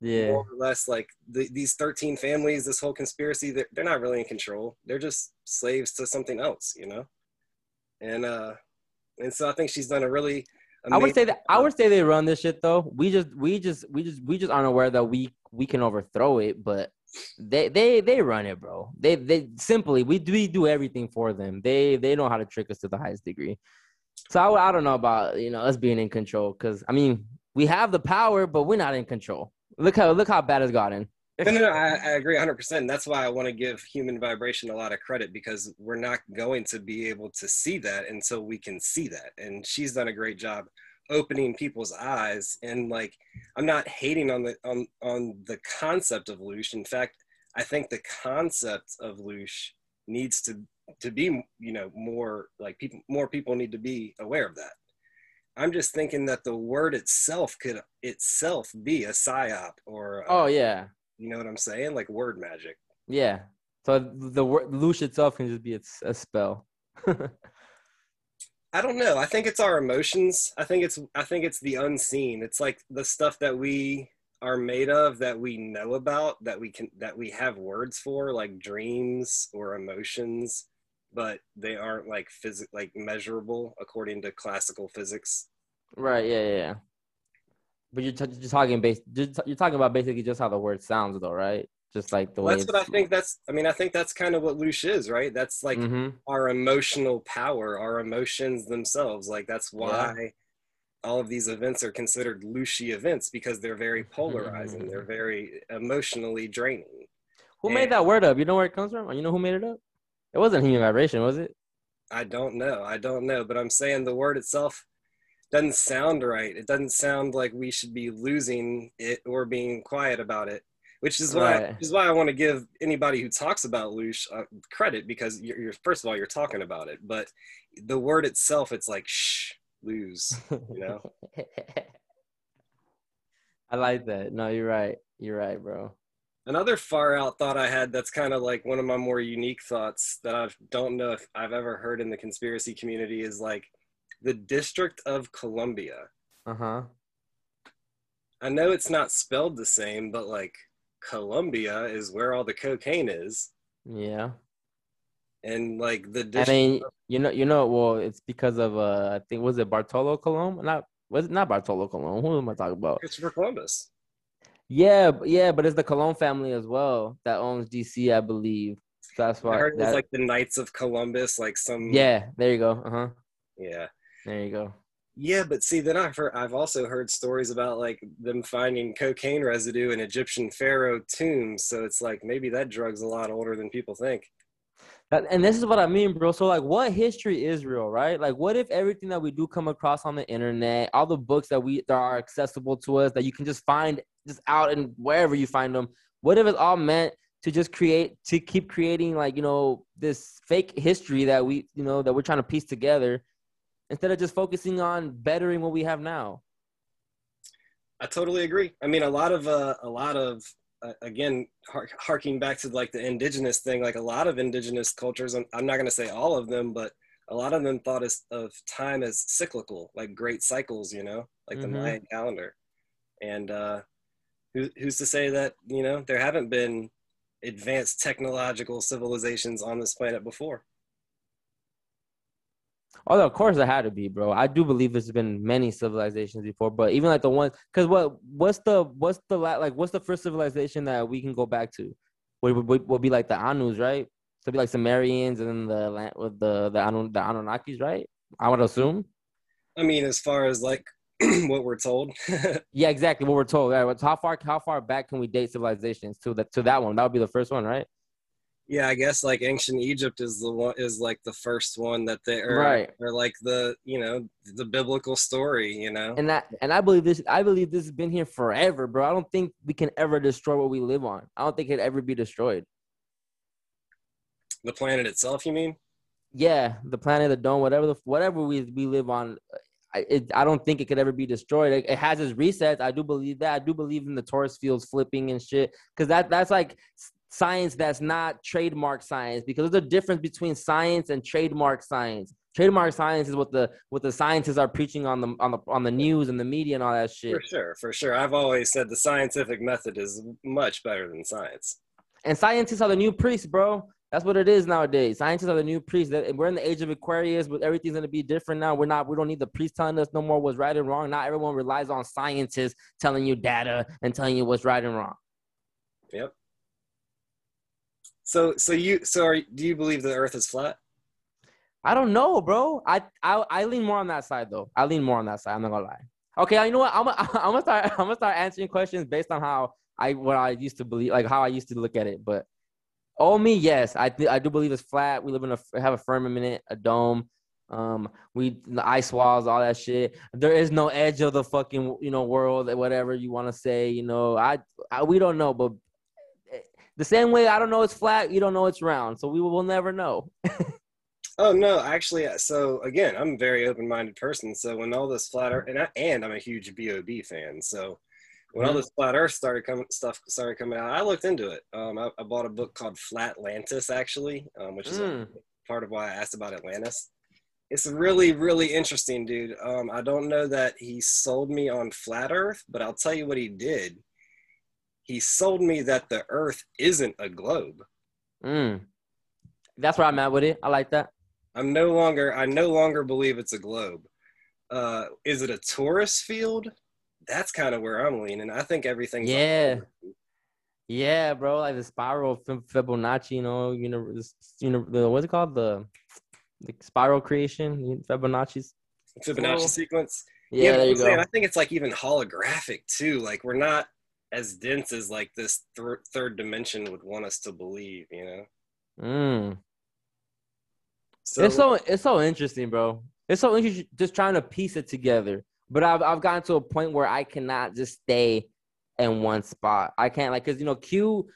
Yeah. more or less like the, these 13 families this whole conspiracy they're, they're not really in control they're just slaves to something else you know and uh and so i think she's done a really I would say that I would say they run this shit though. We just we just we just we just aren't aware that we we can overthrow it, but they they they run it, bro. They they simply we do we do everything for them. They they know how to trick us to the highest degree. So I, I don't know about you know us being in control because I mean we have the power, but we're not in control. Look how look how bad it's gotten. no, no, no, I, I agree 100%. That's why I want to give human vibration a lot of credit because we're not going to be able to see that until we can see that. And she's done a great job opening people's eyes. And like, I'm not hating on the on on the concept of Loosh. In fact, I think the concept of Loosh needs to to be, you know, more like people more people need to be aware of that. I'm just thinking that the word itself could itself be a psyop or Oh uh, yeah, you know what I'm saying? Like word magic. yeah. So the word loosh itself can just be a, a spell. I don't know. I think it's our emotions. I think it's I think it's the unseen. It's like the stuff that we are made of that we know about that we can that we have words for like dreams or emotions, but they aren't like physic like measurable according to classical physics. Right. Yeah. Yeah. yeah. But you're, t- you're talking base. You're, t- you're talking about basically just how the word sounds, though, right? Just like the way. That's what I think that's I mean I think that's kind of what Loosh is, right? That's like hmm our emotional power, our emotions themselves. Like that's why all of these events are considered Lucy events because they're very polarizing. they're very emotionally draining. Who Yeah. made that word up? You know where it comes from? You know who made it up? It wasn't human vibration, was it? I don't know. I don't know, but I'm saying the word itself doesn't sound right. It doesn't sound like we should be losing it or being quiet about it. Which is why, Right. which is why I want to give anybody who talks about Loosh uh, credit because you're, you're first of all you're talking about it, but the word itself, it's like shh, lose. You know? I like that. No, you're right. You're right, bro. Another far out thought I had that's kind of like one of my more unique thoughts that I don't know if I've ever heard in the conspiracy community is like the District of Columbia. Uh huh. I know it's not spelled the same, but like Columbia is where all the cocaine is. Yeah. And like the I district, mean, you know, you know, well, it's because of uh, I think was it Bartolo Colon? Not was it not Bartolo Colon? Who am I talking about? Christopher Columbus. Yeah, yeah, but it's the Colon family as well that owns DC, I believe. So that's why I heard it was like the Knights of Columbus, like some. yeah, there you go. Uh huh. Yeah. There you go. Yeah, but see, then I've heard, I've also heard stories about like them finding cocaine residue in Egyptian pharaoh tombs. So it's like maybe that drug's a lot older than people think. And this is what I mean, bro. So, like, what history is real, right? Like, what if everything that we do come across on the internet, all the books that we that are accessible to us, that you can just find just out and wherever you find them, what if it's all meant to just create, to keep creating, like, you know, this fake history that we, you know, that we're trying to piece together, instead of just focusing on bettering what we have now. I totally agree. I mean, a lot of uh, a lot of again, harking back to like the indigenous thing, like a lot of indigenous cultures. I'm, I'm not going to say all of them, but a lot of them thought as, of time as cyclical, like great cycles. You know, like the Mhm. Mayan calendar. And uh, who, who's to say that you know there haven't been advanced technological civilizations on this planet before? Although, of course, there had to be, bro. I do believe there's been many civilizations before, but even like the ones, because what, what's the, what's the la- like, what's the first civilization that we can go back to? Would would, would, be like the Anus, right? So it'd be like Sumerians and then the land with the the, Anu, the Anunnakis, right? I would assume. I mean, as far as like what we're told, Yeah, exactly what we're told. Right? How far how far back can we date civilizations to that to that one? That would be the first one, right? Yeah, I guess like ancient Egypt is the one is like the first one that they are, Right. or like the you know the biblical story, you know. And that and I believe this. I believe this has been here forever, bro. I don't think we can ever destroy what we live on. I don't think it'd ever be destroyed. The planet itself, you mean? yeah, the planet, the dome, whatever the whatever we we live on, I it, I don't think it could ever be destroyed. It, it has its resets. I do believe that. I do believe in the torus fields flipping and shit because that that's like science that's not trademark science because there's a difference between science and trademark science. Trademark science is what the what the scientists are preaching on the on the on the news and the media and all that shit. For sure, for sure. I've always said the scientific method is much better than science. And scientists are the new priests, bro. That's what it is nowadays. Scientists are the new priests. We're in the age of Aquarius, but everything's gonna be different now. We're not. We don't need the priests telling us no more what's right and wrong. Not everyone relies on scientists telling you data and telling you what's right and wrong. Yep. So, so you, so are, do you believe the Earth is flat? I don't know, bro. I, I I lean more on that side though. I lean more on that side. I'm not gonna lie. Okay, you know what? I'm I'm gonna start I'm gonna start answering questions based on how I what I used to believe, like how I used to look at it. But oh me, yes, I th- I do believe it's flat. We live in a have a firmament, a dome. Um, we the ice walls, all that shit. There is no edge of the fucking you know world, whatever you want to say. You know, I, I we don't know, but the same way I don't know it's flat, you don't know it's round, so we will never know. Oh no, actually, uh, so again, I'm a very open-minded person. So when all this flat Earth, and I, and I'm a huge Bob fan. So when all this flat Earth started coming, stuff started coming out, I looked into it. Um, I, I bought a book called Flatlantis, actually, um, which is mm. part of why I asked about Atlantis. It's really, really interesting, dude. Um, I don't know that he sold me on flat Earth, but I'll tell you what he did. He sold me that the Earth isn't a globe. Mm. That's where I'm at with it. I like that. I'm no longer I no longer believe it's a globe. Uh, is it a torus field? That's kind of where I'm leaning. I think everything's yeah, yeah, bro. Like the spiral Fibonacci, you know, you know, you know, what's it called? The the spiral creation, Fibonacci's Fibonacci sequence. Yeah, yeah there you go. I think it's like even holographic too. Like we're not as dense as like this th- third dimension would want us to believe. You know. Mm. So, it's so it's so interesting, bro. It's so interesting just trying to piece it together. But I've I've gotten to a point where I cannot just stay in one spot. I can't like because you know Q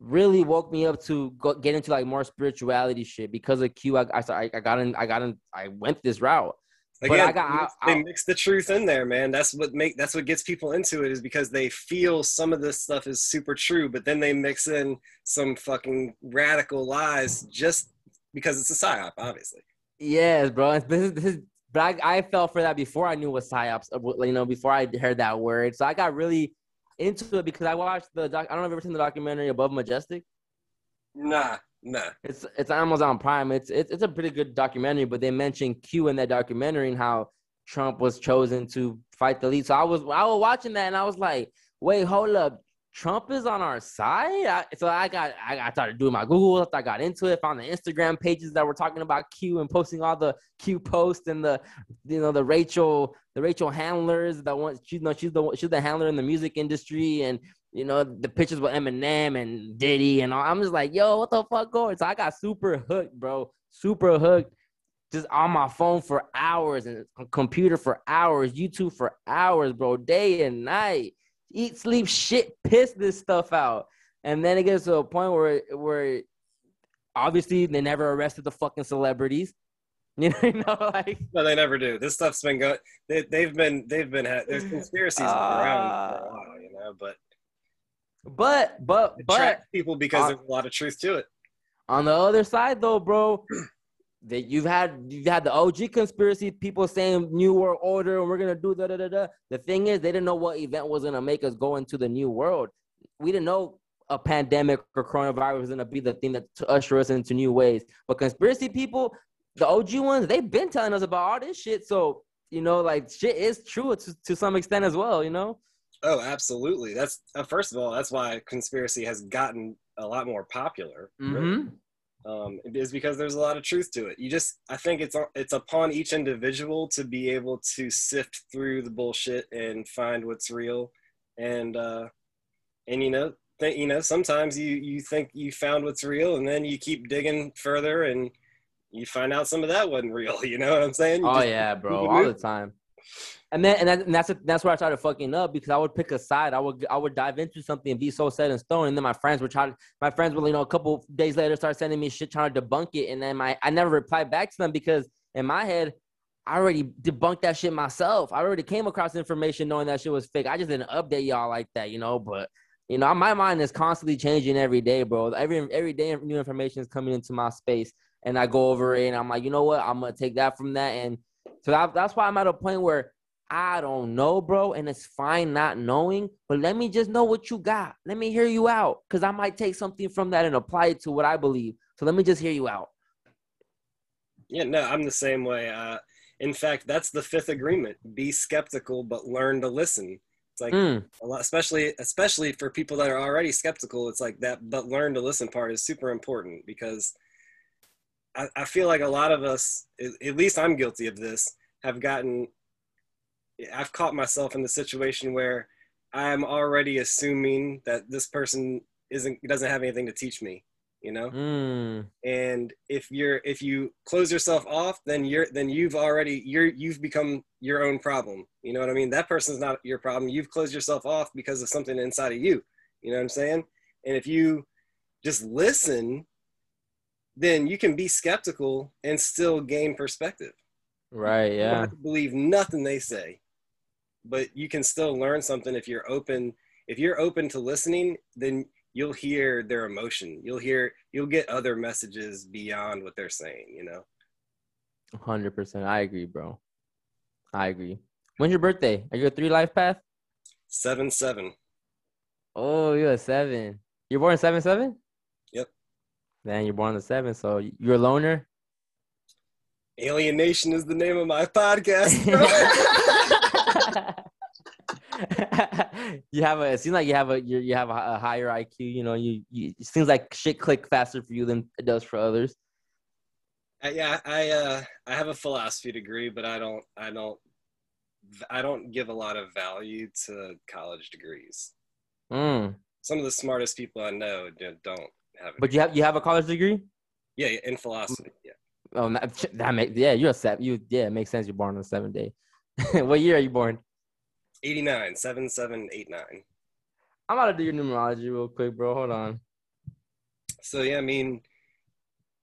really woke me up to go, get into like more spirituality shit because of Q. I I, I got in I got in I went this route. Again, but I got, they I, mix the truth in there, man. That's what make that's what gets people into it is because they feel some of this stuff is super true, but then they mix in some fucking radical lies just because it's a psyop, obviously. Yes, bro. This is, this is but I, I fell for that before I knew what psyops, uh, you know, before I heard that word. So I got really into it because I watched the doc. I don't know if you've ever seen the documentary Above Majestic. Nah, nah. It's it's Amazon Prime. It's it's it's a pretty good documentary, but they mentioned Q in that documentary and how Trump was chosen to fight the lead. So I was I was watching that and I was like, wait, hold up. Trump is on our side. I, so I got I, I started doing my Google. I got into it. Found the Instagram pages that were talking about Q and posting all the Q posts and the you know the Rachel the Rachel handlers that want she's you know she's the she's the handler in the music industry and you know the pictures with Eminem and Diddy and all. I'm just like yo what the fuck going? So I got super hooked, bro. Super hooked. Just on my phone for hours and computer for hours, YouTube for hours, bro, day and night eat, sleep, shit, piss this stuff out. And then it gets to a point where where obviously they never arrested the fucking celebrities. You know, like no, they never do. This stuff's been going. They, have been they've been there's conspiracies uh, around for a while, you know. But but but but people because uh, there's a lot of truth to it. On the other side, though, bro, that you've had you've had the OG conspiracy people saying new world order and we're gonna do da da da da. The thing is, they didn't know what event was gonna make us go into the new world. We didn't know a pandemic or coronavirus was gonna be the thing that to usher us into new ways. But conspiracy people, the OG ones, they've been telling us about all this shit. So you know, like shit is true to, to some extent as well. You know. Oh, absolutely. That's uh, first of all, that's why conspiracy has gotten a lot more popular. Mm-hmm. Really um, is because there's a lot of truth to it. You just, I think it's it's upon each individual to be able to sift through the bullshit and find what's real, and uh, and you know, th- you know, sometimes you you think you found what's real, and then you keep digging further, and you find out some of that wasn't real. You know what I'm saying? You oh yeah, bro, all the time. And then and, that, and that's that's where I started fucking up because I would pick a side. I would I would dive into something and be so set in stone. And then my friends would try to my friends would you know a couple days later start sending me shit trying to debunk it. And then my I never replied back to them because in my head I already debunked that shit myself. I already came across information knowing that shit was fake. I just didn't update y'all like that, you know. But you know, my mind is constantly changing every day, bro. Every every day, new information is coming into my space, and I go over it, and I'm like, you know what? I'm gonna take that from that, and so that, that's why I'm at a point where I don't know, bro, and it's fine not knowing. But let me just know what you got. Let me hear you out, cause I might take something from that and apply it to what I believe. So let me just hear you out. Yeah, no, I'm the same way. Uh, in fact, that's the fifth agreement: be skeptical, but learn to listen. It's like mm. a lot, especially especially for people that are already skeptical. It's like that, but learn to listen part is super important because I, I feel like a lot of us, at least I'm guilty of this, have gotten. I've caught myself in the situation where I'm already assuming that this person isn't doesn't have anything to teach me you know mm. and if you're if you close yourself off then you're then you've already you're you've become your own problem you know what i mean that person's not your problem you've closed yourself off because of something inside of you you know what i'm saying and if you just listen then you can be skeptical and still gain perspective right yeah believe nothing they say but you can still learn something if you're open if you're open to listening then you'll hear their emotion. You'll hear you'll get other messages beyond what they're saying, you know. 100%. I agree, bro. I agree. When's your birthday? Are you a 3 life path? 7 7. Oh, you're a 7. You're born 7 7? Man, you're born the 7, so you're a loner? Alienation is the name of my podcast. you have a it seems like you have a you you have a, a, higher IQ. You know, you, you it seems like shit click faster for you than it does for others. Uh, yeah, I uh I have a philosophy degree, but I don't I don't I don't give a lot of value to college degrees. Mm. Some of the smartest people I know don't have. But you have you have a college degree? Yeah, in philosophy. Yeah. Oh, that, that makes yeah. You're a seven. You yeah. It makes sense. You're born on a seven day. what year are you born? 89, 7789. I'm about to do your numerology real quick, bro. Hold on. So, yeah, I mean,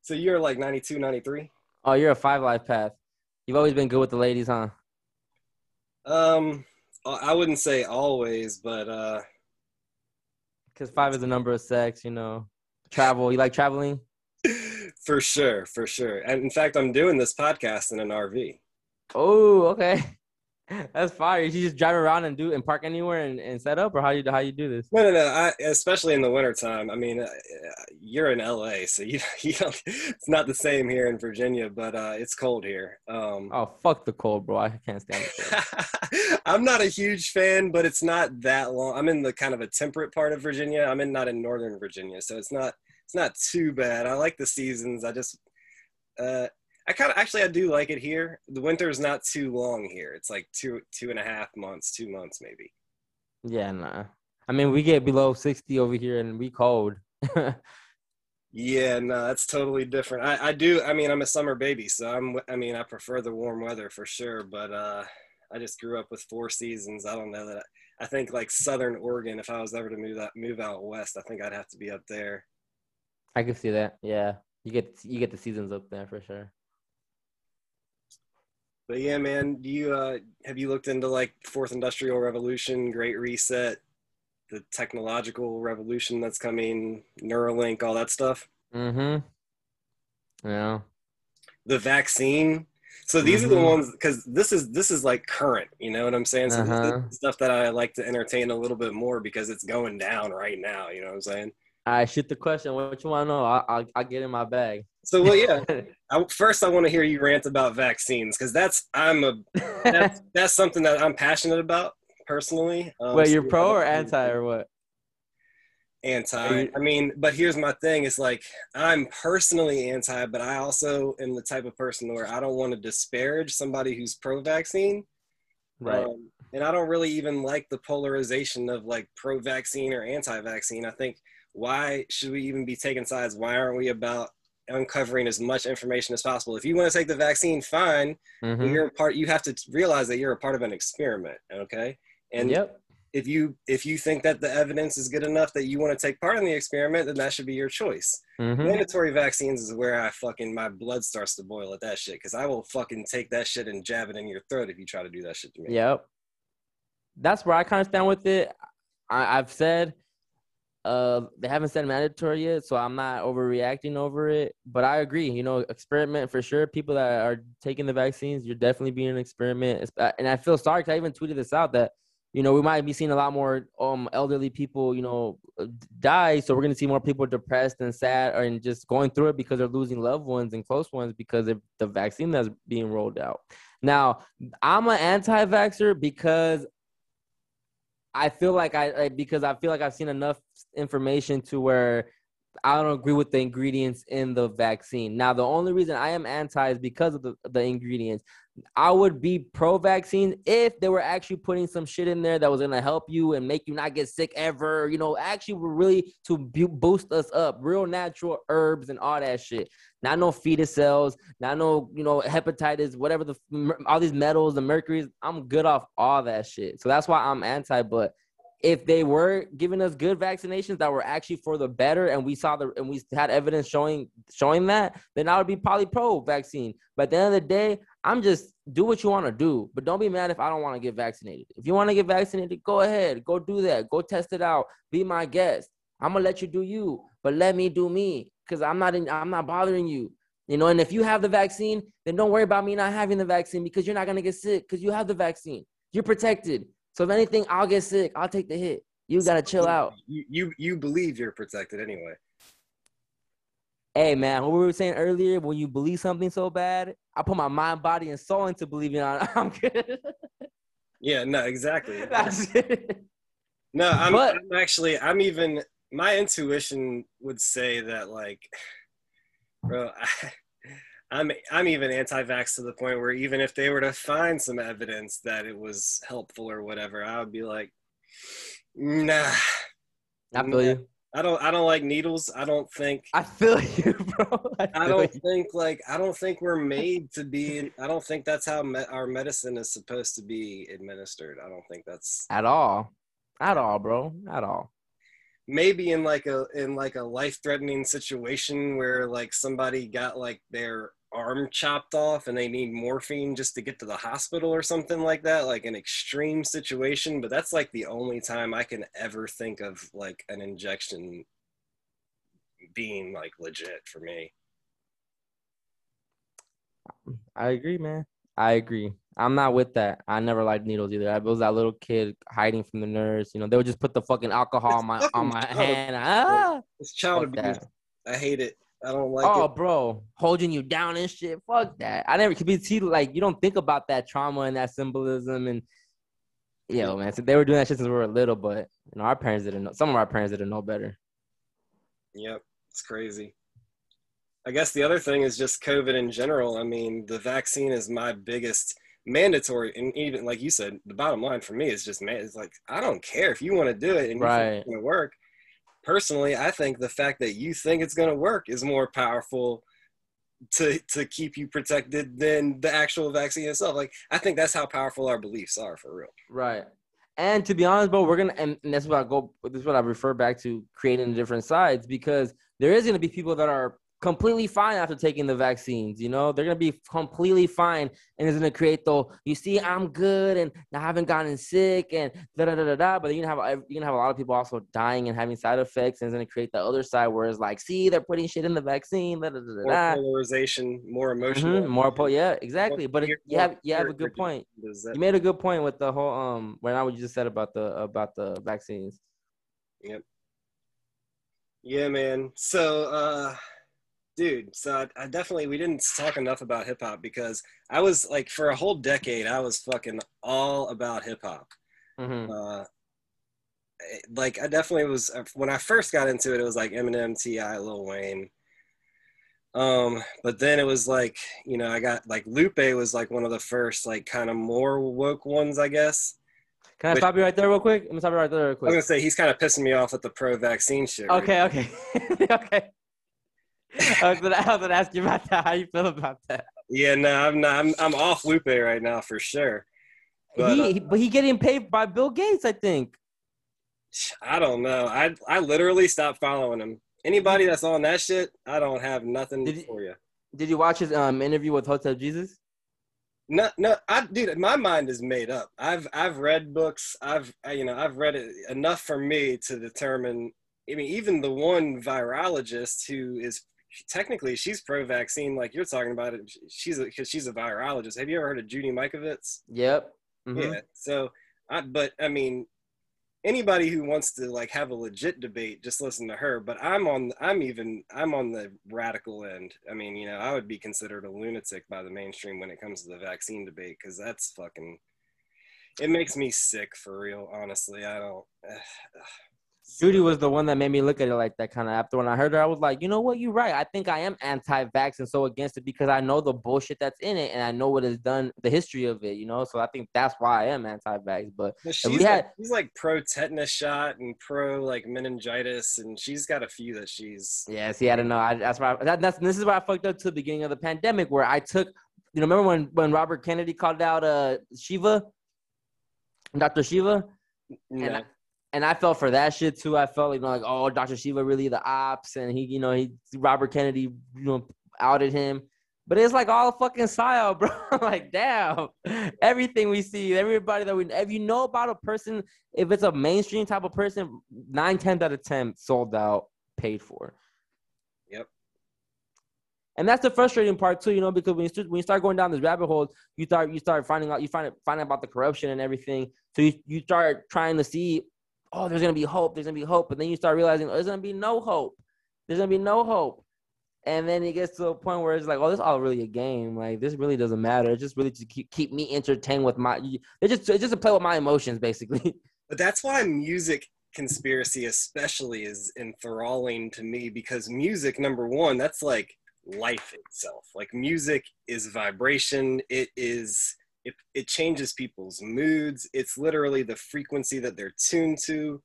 so you're like 92, 93? Oh, you're a five life path. You've always been good with the ladies, huh? Um, I wouldn't say always, but uh, because five is the number of sex, you know. Travel. You like traveling? for sure, for sure. And in fact, I'm doing this podcast in an RV. Oh, okay. That's fire. You just drive around and do and park anywhere and, and set up, or how you how you do this? No, no, no. I, especially in the wintertime. I mean, uh, you're in LA, so you you don't. It's not the same here in Virginia, but uh, it's cold here. Um, oh fuck the cold, bro! I can't stand it. I'm not a huge fan, but it's not that long. I'm in the kind of a temperate part of Virginia. I'm in not in northern Virginia, so it's not it's not too bad. I like the seasons. I just uh, I kind of actually I do like it here. The winter is not too long here. It's like two two and a half months, two months maybe. Yeah, nah. I mean, we get below sixty over here, and we cold. yeah, no, that's totally different. I, I do. I mean, I'm a summer baby, so I'm. I mean, I prefer the warm weather for sure. But uh, I just grew up with four seasons. I don't know that. I, I think like Southern Oregon. If I was ever to move that move out west, I think I'd have to be up there. I can see that. Yeah, you get you get the seasons up there for sure. But yeah, man, do you uh, have you looked into like fourth industrial revolution, Great Reset, the technological revolution that's coming, Neuralink, all that stuff? Mm-hmm. Yeah. The vaccine. So these mm-hmm. are the mm-hmm. ones because this is this is like current, you know what I'm saying? So uh-huh. stuff that I like to entertain a little bit more because it's going down right now. You know what I'm saying? I shoot the question. What you want to know? I, I, I get in my bag. So well, yeah. I, first, I want to hear you rant about vaccines because that's I'm a that's, that's something that I'm passionate about personally. Um, Wait, you're pro or anti or what? Anti. I mean, but here's my thing: it's like I'm personally anti, but I also am the type of person where I don't want to disparage somebody who's pro-vaccine. Right. Um, and I don't really even like the polarization of like pro-vaccine or anti-vaccine. I think why should we even be taking sides? Why aren't we about uncovering as much information as possible. If you want to take the vaccine, fine. Mhm. You're a part. You have to realize that you're a part of an experiment. Okay. And yep. if you if you think that the evidence is good enough that you want to take part in the experiment, then that should be your choice. Mhm. Mandatory vaccines is where I fucking my blood starts to boil at that shit because I will fucking take that shit and jab it in your throat if you try to do that shit to me. Yep. That's where I kind of stand with it. I, I've said uh they haven't said mandatory yet, so I'm not overreacting over it. But I agree, you know, experiment for sure. People that are taking the vaccines, you're definitely being an experiment. Uh, And I feel sorry I even tweeted this out that you know we might be seeing a lot more um elderly people, you know, uh, die. So we're gonna see more people depressed and sad and just going through it because they're losing loved ones and close ones because of the vaccine that's being rolled out. Now, I'm an anti-vaxxer because I feel like I like, because I feel like I've seen enough information to where I don't agree with the ingredients in the vaccine. Now, the only reason I am anti is because of the, the ingredients. I would be pro vaccine if they were actually putting some shit in there that was gonna help you and make you not get sick ever. You know, actually, really to boost us up, real natural herbs and all that shit. Not no fetus cells, not no you know hepatitis, whatever the all these metals, the mercuries. I'm good off all that shit. So that's why I'm anti. But if they were giving us good vaccinations that were actually for the better and we saw the and we had evidence showing showing that then i would be probably pro vaccine but at the end of the day i'm just do what you want to do but don't be mad if i don't want to get vaccinated. If you want to get vaccinated go ahead go do that go test it out be my guest. I'm gonna let you do you but let me do me because i'm not in i'm not bothering you. You know and if you have the vaccine then don't worry about me not having the vaccine because you're not gonna get sick because you have the vaccine. You're protected so if anything, I'll get sick. I'll take the hit. You gotta chill out. You you, you believe you're protected anyway. Hey man, what we were saying earlier, when you believe something so bad, I put my mind, body, and soul into believing I- I'm good. Yeah, no, exactly. That's it. No, I'm, But- I'm actually I'm even my intuition would say that like, bro, I, I'm I'm even anti-vax to the point where even if they were to find some evidence that it was helpful or whatever, I would be like, nah. I feel you. I don't I don't like needles. I don't think I feel you, bro. I, I don't you. think like I don't think we're made to be. I don't think that's how me- our medicine is supposed to be administered. I don't think that's at all, at all, bro, at all. maybe in like a in like a life threatening situation where like somebody got like their arm chopped off and they need morphine just to get to the hospital or something like that like an extreme situation but that's like the only time i can ever think of like an injection being like legit for me I agree, man. I agree. I'm not with that. I never liked needles either. I was that little kid hiding from the nurse. You know, they would just put the fucking alcohol on my on my hand. Ah, it's child abuse i hate it i don't like oh, it bro, holding you down and shit. Fuck that. I never could be see like you don't think about that trauma and that symbolism and yo man. So they were doing that shit since we were little, but you know our parents didn't know. Some of our parents didn't know better. Yep, it's crazy. I guess the other thing is just COVID in general. I mean, the vaccine is my biggest mandatory, and even like you said, the bottom line for me is just man, it's like I don't care if you want to do it and Right. to work. Personally, I think the fact that you think it's going to work is more powerful to to keep you protected than the actual vaccine itself. Like I think that's how powerful our beliefs are for real. Right. And to be honest, bro, we're gonna and, and that's what I go. This is what I refer back to creating different sides because there is gonna be people that are completely fine after taking the vaccines. You know, they're gonna be completely fine, and it's gonna create though. You see, I'm good, and I haven't gotten sick, and da da da da da. But you're gonna have you're gonna have a lot of people also dying and having side effects, and it's gonna create the other side where it's like, see, they're putting shit in the vaccine. Da da da da. More polarization, more emotional. Mhm, More po- yeah, exactly. But it, you have you have a good point. You made a good point with the whole um Right now, what you just said about the about the vaccines. Yep. Yeah, man. So, uh, dude, so I, I definitely we didn't talk enough about hip hop because I was like for a whole decade I was fucking all about hip hop. hmm Uh, eh, like I definitely was uh, when I first got into it. It was like Eminem, T.I., Lil Wayne. Um, but then it was like you know I got like Lupe was like one of the first like kind of more woke ones I guess. Can I Wait. stop you right there real quick? I'm gonna stop you right there real quick. I was gonna say he's kind of pissing me off with the pro vaccine shit. right Okay, okay, okay. I was gonna, I was gonna ask you about that. How you feel about that? Yeah, no, I'm not. I'm, I'm off Lupe right now for sure. But, he, uh, but he getting paid by Bill Gates, I think. I don't know. I I literally stopped following him. Anybody that's on that shit, I don't have nothing Did for you. Did you watch his um interview with Hotep Jesus? No, no, I dude, my mind is made up. I've I've read books. I've I, you know I've read it enough for me to determine. I mean, even the one virologist who is technically she's pro-vaccine, like you're talking about it. She's because she's a virologist. Have you ever heard of Judy Mikovits? Yep. Mhm. Yeah. So, I but I mean, anybody who wants to like have a legit debate, just listen to her. But I'm on. I'm even. I'm on the radical end. I mean, you know, I would be considered a lunatic by the mainstream when it comes to the vaccine debate because that's fucking. It makes me sick for real. Honestly, I don't. Judy was the one that made me look at it like that kind of after when I heard her, I was like, you know what, you're right. I think I am anti-vax and so against it because I know the bullshit that's in it and I know what has done the history of it, you know. So I think that's why I am anti-vax. But But we she's, had- like, she's like pro tetanus shot and pro like meningitis, and she's got a few that she's. yeah, see, I don't know. I, that's why I, that, that's this is why I fucked up to the beginning of the pandemic where I took, you know, remember when when Robert Kennedy called out uh Shiva, Dr. Shiva, No. and I, and I felt for that shit too. I felt you know like oh Dr. Shiva really the ops and he you know he Robert Kennedy you know outed him. But it's like all fucking style, bro. like, damn. Everything we see, everybody that we, if you know about a person, if it's a mainstream type of person, nine tenths out of ten sold out, paid for. Yep. And that's the frustrating part too, you know, because when you start, when you start going down this rabbit hole, you start you start finding out you find finding about the corruption and everything. So you, you start trying to see, oh, there's gonna be hope, there's gonna be hope, but then you start realizing oh, there's gonna be no hope. There's gonna be no hope. And then it gets to a point where it's like, oh, this is all really a game. Like this really doesn't matter. It's just really to keep, keep me entertained with my. It's just it's just to play with my emotions, basically. But that's why music conspiracy especially is enthralling to me because music number one that's like life itself like music is vibration it is it, it changes people's moods it's literally the frequency that they're tuned to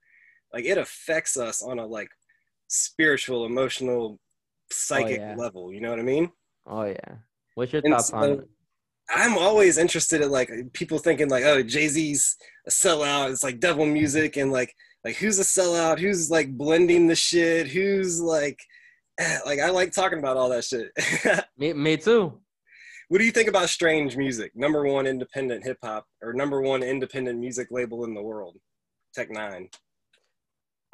like it affects us on a like spiritual emotional psychic yeah. level you know what i mean Oh yeah. What's your thoughts on so- it? I'm always interested in like people thinking like, oh, Jay Z's a sellout. It's like devil music and like like who's a sellout? Who's like blending the shit? Who's like eh, like I like talking about all that shit. Me, me too. What do you think about strange music? Number one independent hip hop or number one independent music label in the world, Tech N9ne.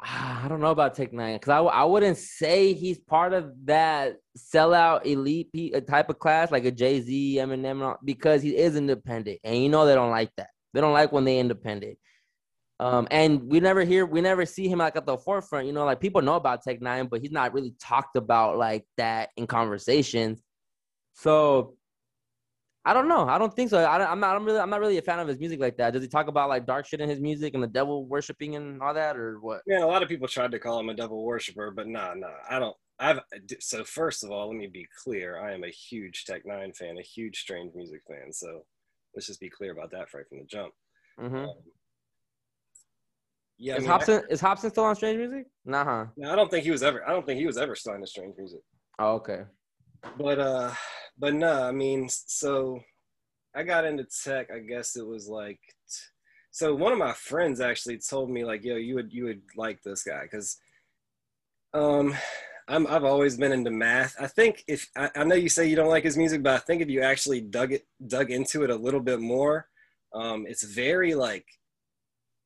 Ah, I don't know about Tech N9ne because I, I wouldn't say he's part of that sellout elite uh, type of class like a Jay Z, Eminem, because he is independent, and you know they don't like that. They don't like when they independent. Um, and we never hear, we never see him like at the forefront. You know, like people know about Tech N9ne, but he's not really talked about like that in conversations. So I don't know. I don't think so. I, I'm not. I'm really. I'm not really a fan of his music like that. Does he talk about like dark shit in his music and the devil worshiping and all that, or what? Yeah, a lot of people tried to call him a devil worshiper, but nah, nah, I don't. I've so first of all, let me be clear. I am a huge Tech N9ne fan, a huge strange music fan. So let's just be clear about that right from the jump. Mm-hmm. Um, yeah, I is mean, Hopsin is Hopsin still on Strange Music? Nah, huh? No, I don't think he was ever. I don't think he was ever signed to Strange Music. Oh, okay. But uh, but no, I mean, so I got into tech. I guess it was like, so one of my friends actually told me like, yo, you would you would like this guy because, um, I'm I've always been into math. I think if I, I know you say you don't like his music, but I think if you actually dug it dug into it a little bit more, um, it's very like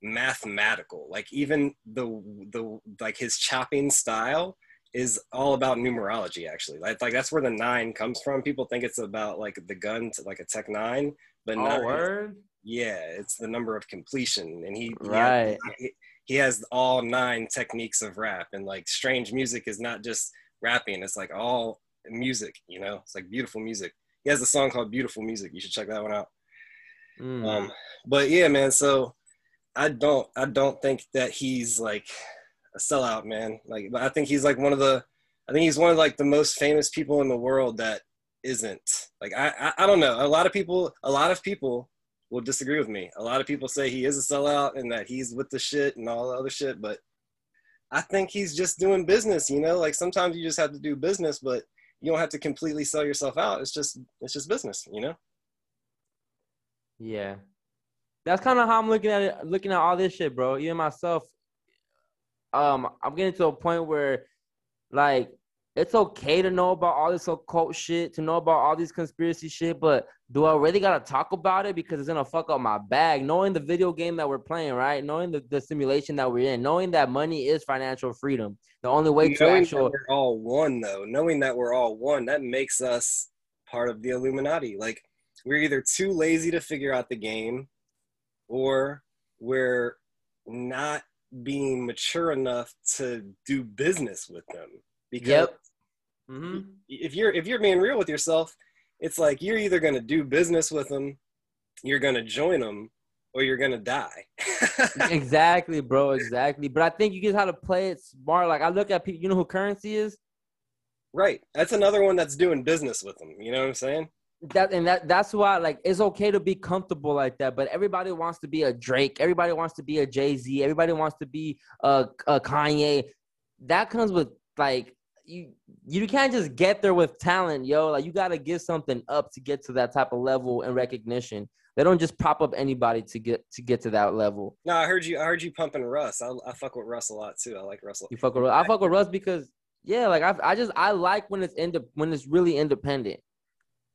mathematical. Like even the the like his chopping style is all about numerology actually. Like, like that's where the nine comes from. People think it's about like the gun to like a tech nine but Oh, nine, word. yeah it's the number of completion. And he he has- Right. he, he has all nine techniques of rap. And like strange music is not just rapping. It's like all music you know? It's like beautiful music. He has a song called beautiful music. You should check that one out. Mm. um, but yeah, man. So I don't, I don't think that he's like a sellout, man. Like, but I think he's like one of the, I think he's one of like the most famous people in the world that isn't. Like, I, I, I don't know. A lot of people, a lot of people will disagree with me. A lot of people say he is a sellout and that he's with the shit and all the other shit. But I think he's just doing business. You know, like sometimes you just have to do business, but you don't have to completely sell yourself out. It's just it's just business. You know. Yeah, that's kind of how I'm looking at it. Looking at all this shit, bro. Even myself, um, I'm getting to a point where, like, it's okay to know about all this occult shit, to know about all these conspiracy shit, but do I really gotta talk about it because it's gonna fuck up my bag? Knowing the video game that we're playing, right? Knowing the, the simulation that we're in, knowing that money is financial freedom. The only way to knowing actual that we're all one though, knowing that we're all one, that makes us part of the Illuminati. Like we're either too lazy to figure out the game or we're not being mature enough to do business with them. Because Yep. hmm if you're if you're being real with yourself, it's like you're either going to do business with them, you're going to join them, or you're going to die. exactly, bro. Exactly. But I think you just have to play it smart. Like I look at people. You know who currency is? right. That's another one that's doing business with them. You know what I'm saying? That and that that's why like it's okay to be comfortable like that but everybody wants to be a drake everybody wants to be a jay-z everybody wants to be a, a kanye that comes with like you you can't just get there with talent yo like you got to give something up to get to that type of level and recognition they don't just pop up anybody to get to get to that level No, I heard you. I heard you pumping Russ. I, I fuck with Russ a lot too. I like Russ. you fuck with Russ. i fuck with russ because yeah like i, I just i like when it's ind- when it's really independent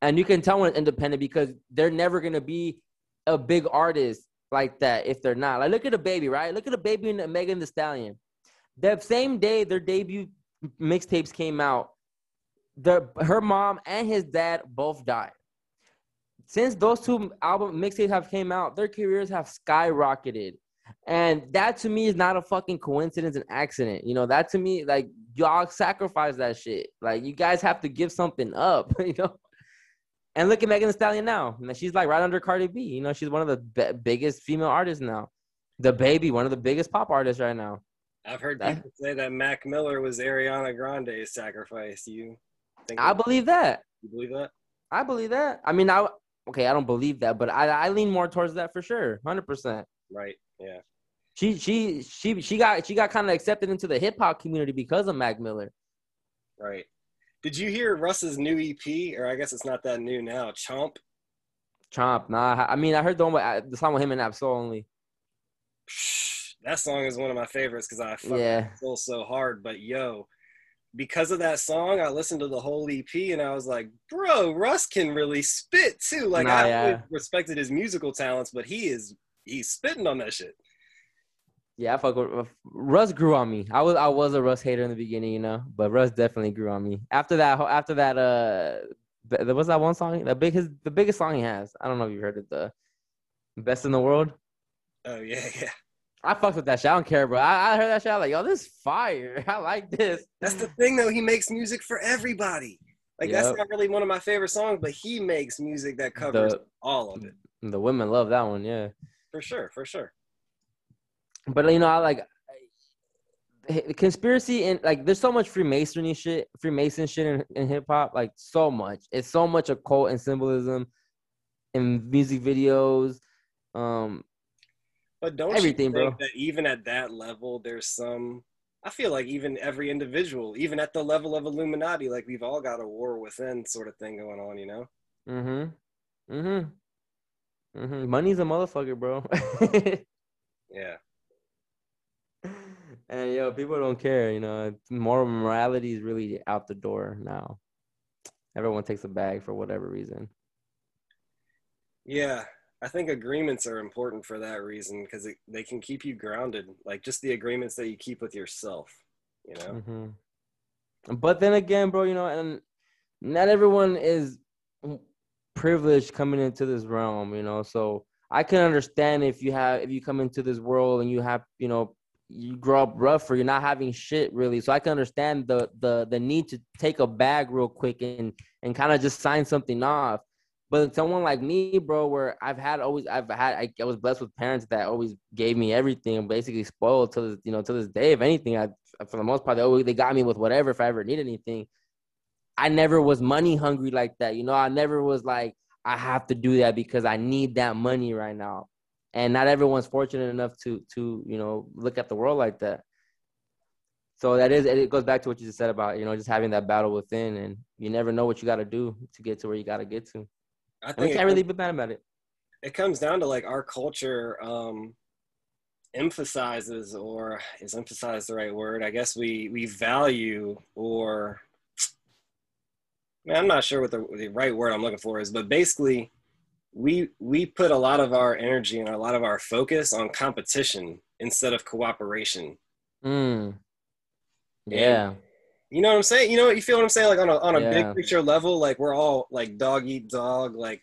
and you can tell when it's independent because they're never gonna be a big artist like that if they're not. Like look at DaBaby, right? Look at DaBaby and Megan Thee Stallion. That same day their debut mixtapes came out, their her mom and his dad both died. Since those two album mixtapes have came out, their careers have skyrocketed. And that to me is not a fucking coincidence and accident. You know, that to me, like y'all sacrifice that shit. Like you guys have to give something up, you know. And look at Megan Thee Stallion now. She's like right under Cardi B. You know, she's one of the be- biggest female artists now. DaBaby, one of the biggest pop artists right now. I've heard That- people say that Mac Miller was Ariana Grande's sacrifice. You think? I believe that. you believe that? I believe that. I mean, I okay, I don't believe that, but I, I lean more towards that for sure, hundred percent. Right. Yeah. She she she she got she got kind of accepted into the hip hop community because of Mac Miller. Right. Did you hear Russ's new EP? Or I guess it's not that new now. Chomp. Chomp, nah. I mean, I heard the one with, uh, the song with him and Ab-Soul only. That song is one of my favorites because I fucking Yeah. feel so hard. But yo, because of that song, I listened to the whole EP and I was like, bro, Russ can really spit too. Like Nah, I yeah. respected his musical talents, but he is he's spitting on that shit. Yeah, I fuck with Russ grew on me. I was I was a Russ hater in the beginning, you know, but Russ definitely grew on me. After that, after that, uh, there was that one song, the big his the biggest song he has. I don't know if you heard it, the best in the world. Oh yeah, yeah. I fucked with that shit. I don't care, bro. I, I heard that shit. I was like, yo, this is fire. I like this. That's the thing though. He makes music for everybody. Like that's not really one of my favorite songs, but he makes music that covers The- all of it. The women love that one, yeah. For sure, for sure. But you know, I like the conspiracy and like there's so much Freemasonry shit, Freemason shit in, in hip hop, like so much. It's so much occult and symbolism in music videos. Um, But don't Everything, you think bro. that even at that level, there's some. I feel like even every individual, even at the level of Illuminati, like we've all got a war within sort of thing going on, you know? mm-hmm. Mm-hmm. Mm-hmm. Money's a motherfucker, bro. Yeah. And yo, people don't care, you know. Moral morality is really out the door now. Everyone takes a bag for whatever reason. Yeah. I think agreements are important for that reason because they can keep you grounded. Like just the agreements that you keep with yourself, you know? hmm But then again, bro, you know, and not everyone is privileged coming into this realm, you know. So I can understand if you have if you come into this world and you have, you know, you grow up rough or you're not having shit really. So I can understand the the the need to take a bag real quick and and kind of just sign something off. But someone like me, bro, where I've had always, I've had, I, I was blessed with parents that always gave me everything and basically spoiled to this, you know, to this day. If anything, I, for the most part, they always they got me with whatever if I ever need anything. I never was money hungry like that, you know. I never was like I have to do that because I need that money right now. And not everyone's fortunate enough to to you know look at the world like that. so that is it goes back to what you just said about you know just having that battle within, and you never know what you got to do to get to where you got to get to. I think and we can't really be mad about it. It comes down to like our culture um, emphasizes, or is emphasized the right word? I guess we we value or man, I'm not sure what the, the right word I'm looking for is, but basically we we put a lot of our energy and a lot of our focus on competition instead of cooperation. Mm. Yeah. And, you know what I'm saying? You know what you feel what I'm saying? Like on a on a yeah. big picture level, like we're all like dog eat dog, like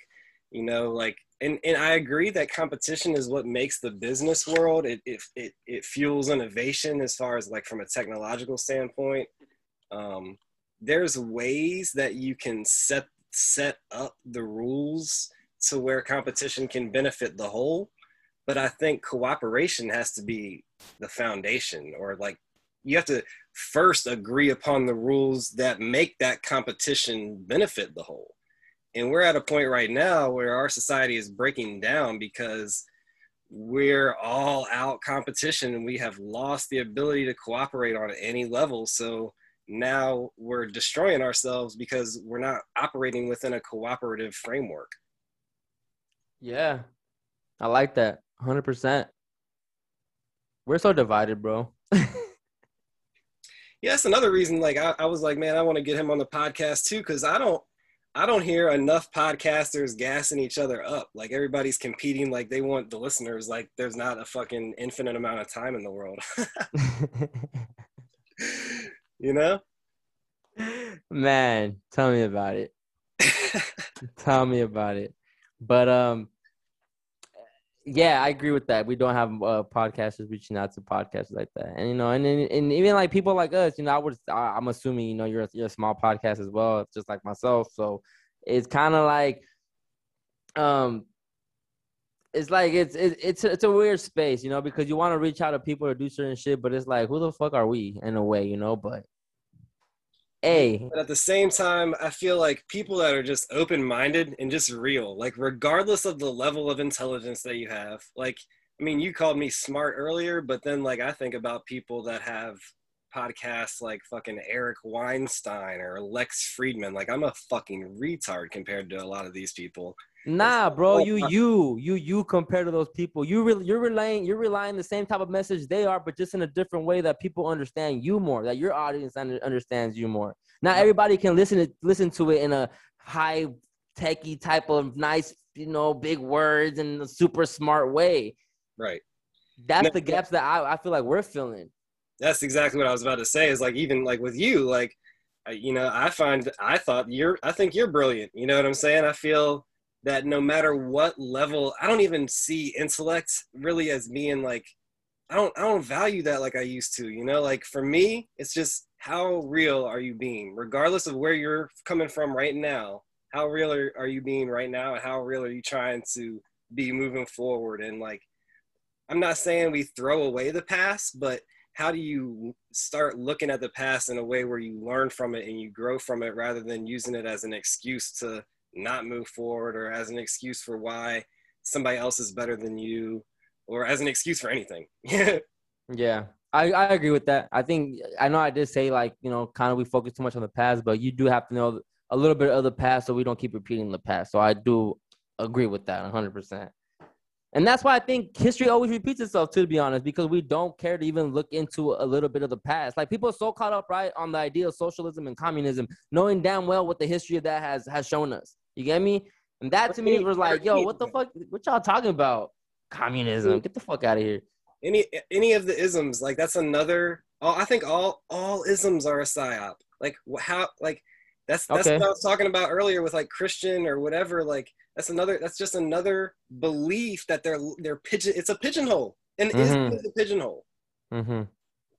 you know, like and, and I agree that competition is what makes the business world. It, it it it fuels innovation as far as like from a technological standpoint. Um, there's ways that you can set set up the rules to where competition can benefit the whole but i think cooperation has to be the foundation or like you have to first agree upon the rules that make that competition benefit the whole and we're at a point right now where our society is breaking down because we're all out competition and we have lost the ability to cooperate on any level so now we're destroying ourselves because we're not operating within a cooperative framework. Yeah. I like that. 100%. We're so divided, bro. yeah, that's another reason like I, I was like, man, I want to get him on the podcast too cuz I don't I don't hear enough podcasters gassing each other up. Like everybody's competing like they want the listeners like there's not a fucking infinite amount of time in the world. you know? Man, tell me about it. tell me about it. But um yeah, I agree with that. We don't have uh, podcasters reaching out to podcasters like that, and you know, and and even like people like us, you know, I would, I'm assuming, you know, you're a, you're a small podcast as well, just like myself. So it's kind of like, um, it's like it's it's it's a weird space, you know, because you want to reach out to people to do certain shit, but it's like, who the fuck are we in a way, you know? But hey, but at the same time, I feel like people that are just open minded and just real, like regardless of the level of intelligence that you have, like I mean, you called me smart earlier, but then like I think about people that have podcasts like fucking Eric Weinstein or Lex Fridman. Like I'm a fucking retard compared to a lot of these people. Nah, bro, you you you you compared to those people. You really you're relying you're relying the same type of message they are, but just in a different way that people understand you more, that your audience understands you more. Not everybody can listen to listen to it in a high techy type of nice, you know, big words and a super smart way. Right. That's the gaps that I, I feel like we're filling. That's exactly what I was about to say. Is like even like with you, like you know, I find I thought you're I think you're brilliant. You know what I'm saying? I feel that no matter what level, I don't even see intellect really as being like, I don't, I don't value that like I used to, you know, like for me, it's just how real are you being, regardless of where you're coming from right now, how real are, are you being right now? And how real are you trying to be moving forward? And like, I'm not saying we throw away the past, but how do you start looking at the past in a way where you learn from it and you grow from it rather than using it as an excuse to not move forward or as an excuse for why somebody else is better than you or as an excuse for anything. yeah. I, I agree with that. I think I know I did say like, you know, kind of we focus too much on the past, but you do have to know a little bit of the past so we don't keep repeating the past. So I do agree with that 100%. And that's why I think history always repeats itself, to be honest, because we don't care to even look into a little bit of the past. Like people are so caught up, right, on the idea of socialism and communism, knowing damn well what the history of that has has shown us. You get me? And that to me was like, yo, what the fuck? What y'all talking about? Communism? Get the fuck out of here. Any any of the isms, like that's another. Oh, I think all all isms are a psyop. Like how? Like that's that's okay. what I was talking about earlier with like Christian or whatever. Like that's another. That's just another belief that they're they're pigeon. It's a pigeonhole, and mm-hmm. is a pigeonhole. Mm-hmm.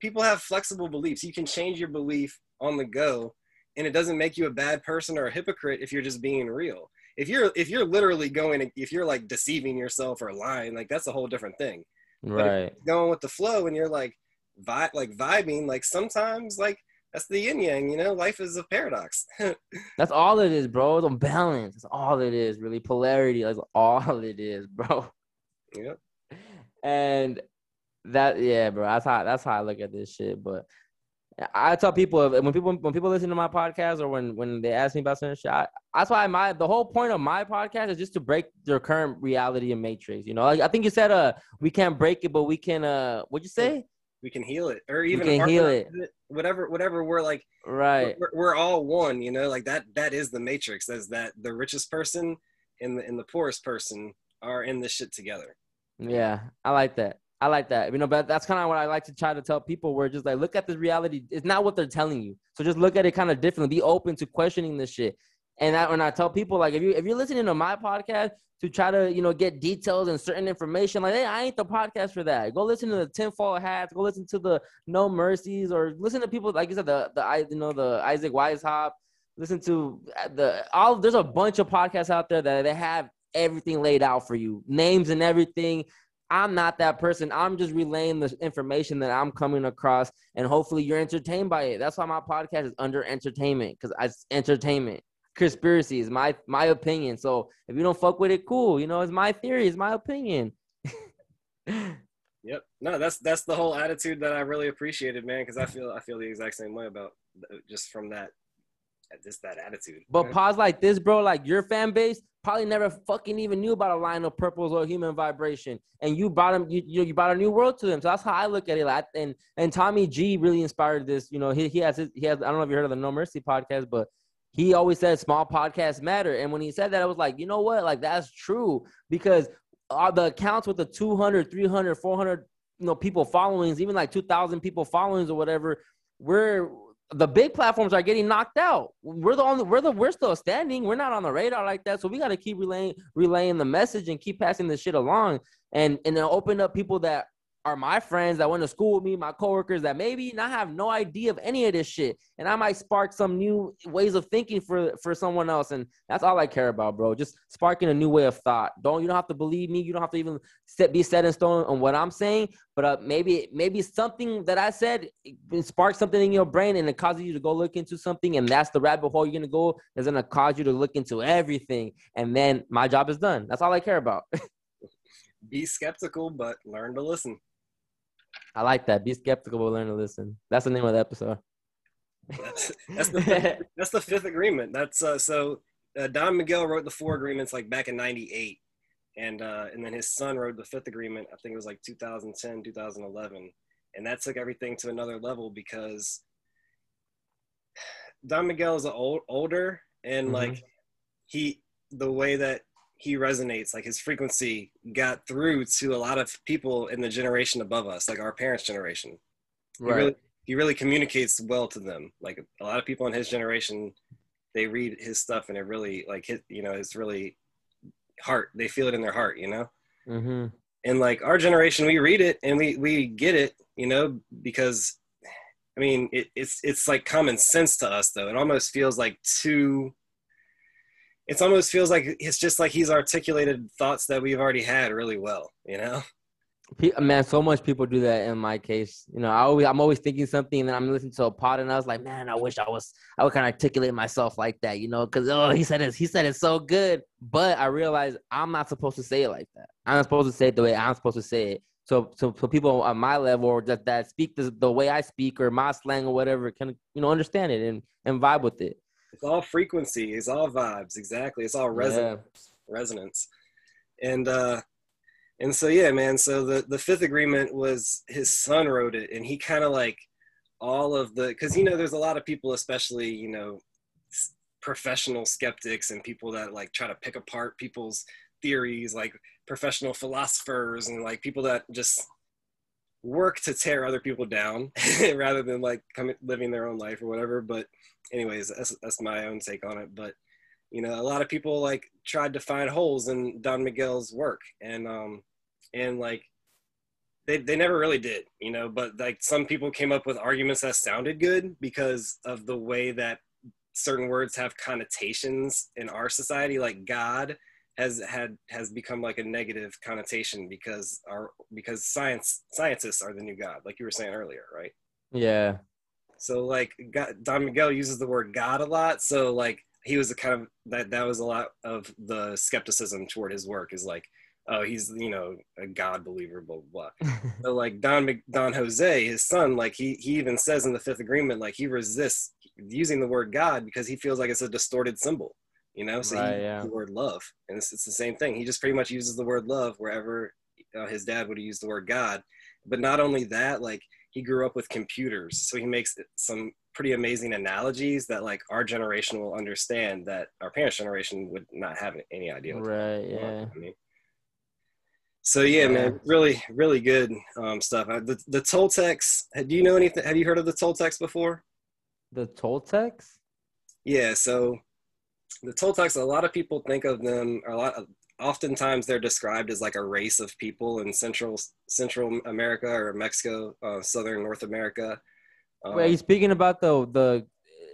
People have flexible beliefs. You can change your belief on the go and it doesn't make you a bad person or a hypocrite if you're just being real. If you're if you're literally going if you're like deceiving yourself or lying like that's a whole different thing. Right. going with the flow and you're like vi- like vibing like sometimes like that's the yin yang you know? Life is a paradox. That's all it is bro. It's a balance. That's all it is really. Polarity that's all it is bro. Yep. And that yeah bro. That's how that's how i look at this shit but I tell people when people when people listen to my podcast or when when they ask me about certain shit, I, that's why my the whole point of my podcast is just to break their current reality and matrix. You know, like, I think you said uh we can't break it, but we can uh what'd you say? We can heal it, or even can heal it. Whatever, whatever. We're like, right. We're, we're all one. You know, like that. That is the matrix. That's that the richest person and the and the poorest person are in this shit together. Yeah, I like that. I like that. You know, but that's kind of what I like to try to tell people. Where just like look at the reality. It's not what they're telling you. So just look at it kind of differently. Be open to questioning this shit. And I, when I tell people like if you if you're listening to my podcast to try to you know get details and certain information, like hey, I ain't the podcast for that. Go listen to the tinfoil hats. Go listen to the No Mercies or listen to people like you said the the you know the Isaac Weishaupt. Listen to uh, the all. There's a bunch of podcasts out there that they have everything laid out for you, names and everything. I'm not that person. I'm just relaying the information that I'm coming across, and hopefully you're entertained by it. That's why my podcast is under entertainment because it's entertainment. Conspiracy is my my opinion. So if you don't fuck with it, cool. You know, it's my theory. It's my opinion. yep. No, that's that's the whole attitude that I really appreciated, man. Because I feel I feel the exact same way about just from that just that attitude. But pause like this, bro. Like your fan base probably never fucking even knew about a line of purples or human vibration, and you brought them. You you, know, you brought a new world to them. So that's how I look at it. Like, and and Tommy G really inspired this. You know, he he has his, he has. I don't know if you heard of the No Mercy podcast, but he always said small podcasts matter. And when he said that, I was like, you know what? Like that's true because all the accounts with the 200, 300, 400 you know people followings, even like 2,000 people followings or whatever, we're the big platforms are getting knocked out. We're the only we're the we're still standing. We're not on the radar like that. So we got to keep relaying relaying the message and keep passing the shit along and and open up people that are my friends that went to school with me, my coworkers that maybe not have no idea of any of this shit, and I might spark some new ways of thinking for for someone else, and that's all I care about, bro. Just sparking a new way of thought. Don't you don't have to believe me. You don't have to even set, be set in stone on what I'm saying, but uh, maybe maybe something that I said spark something in your brain, and it causes you to go look into something, and that's the rabbit hole you're gonna go. Is gonna cause you to look into everything, and then my job is done. That's all I care about. be skeptical, but learn to listen. I like that. Be skeptical, but learn to listen. That's the name of the episode. that's, that's, the fifth, that's the fifth agreement. That's uh, so uh, Don Miguel wrote the four agreements like back in '98, and uh, and then his son wrote the fifth agreement. I think it was like 2010, 2011, and that took everything to another level because Don Miguel is old, older and mm-hmm. like he the way that he resonates like his frequency got through to a lot of people in the generation above us like our parents generation right. he really, he really communicates well to them like a lot of people in his generation they read his stuff and it really like hit you know it's really heart they feel it in their heart you know mm-hmm. and like our generation we read it and we we get it you know because i mean it, it's it's like common sense to us though it almost feels like too it almost feels like it's just like he's articulated thoughts that we've already had really well, you know? Man, so much people do that in my case. You know, I always, I'm always thinking something, and then I'm listening to a pod, and I was like, man, I wish I was, I would kind of articulate myself like that, you know, because oh, he said it, he said it so good. But I realized I'm not supposed to say it like that. I'm not supposed to say it the way I'm supposed to say it. So, so, so people on my level or that, that speak the, the way I speak or my slang or whatever can, you know, understand it and, and vibe with it. It's all frequency. It's all vibes. Exactly. It's all resonance. Yeah. Resonance. And uh, and so yeah, man. So the the fifth agreement was his son wrote it, and he kind of like all of the because you know there's a lot of people, especially you know professional skeptics and people that like try to pick apart people's theories, like professional philosophers and like people that just work to tear other people down rather than like coming living their own life or whatever. But anyways, that's that's my own take on it. But you know, a lot of people like tried to find holes in Don Miguel's work, and um, and like they they never really did, you know. But like some people came up with arguments that sounded good because of the way that certain words have connotations in our society, like God has had has become like a negative connotation because our because science scientists are the new god like you were saying earlier right yeah so like God, Don Miguel uses the word God a lot. So like he was a kind of that that was a lot of the skepticism toward his work is like, oh, he's you know a God believer, blah blah. blah. so like Don Don Jose, his son, like he he even says in the Fifth Agreement, like he resists using the word God because he feels like it's a distorted symbol, you know. So Right, he yeah. uses the word love, and it's, it's the same thing. He just pretty much uses the word love wherever uh, his dad would have used the word God. But not only that, like he grew up with computers, so he makes some pretty amazing analogies that like our generation will understand that our parents' generation would not have any idea. right, yeah. I mean, so yeah, man, really, really good um, stuff. Uh, The the Toltecs. Do you know anything? Have you heard of the Toltecs before? The Toltecs? Yeah. So the Toltecs. A lot of people think of them. A lot. Of, oftentimes, they're described as like a race of people in Central Central America or Mexico, uh, Southern North America. Um, Wait, are you speaking about the the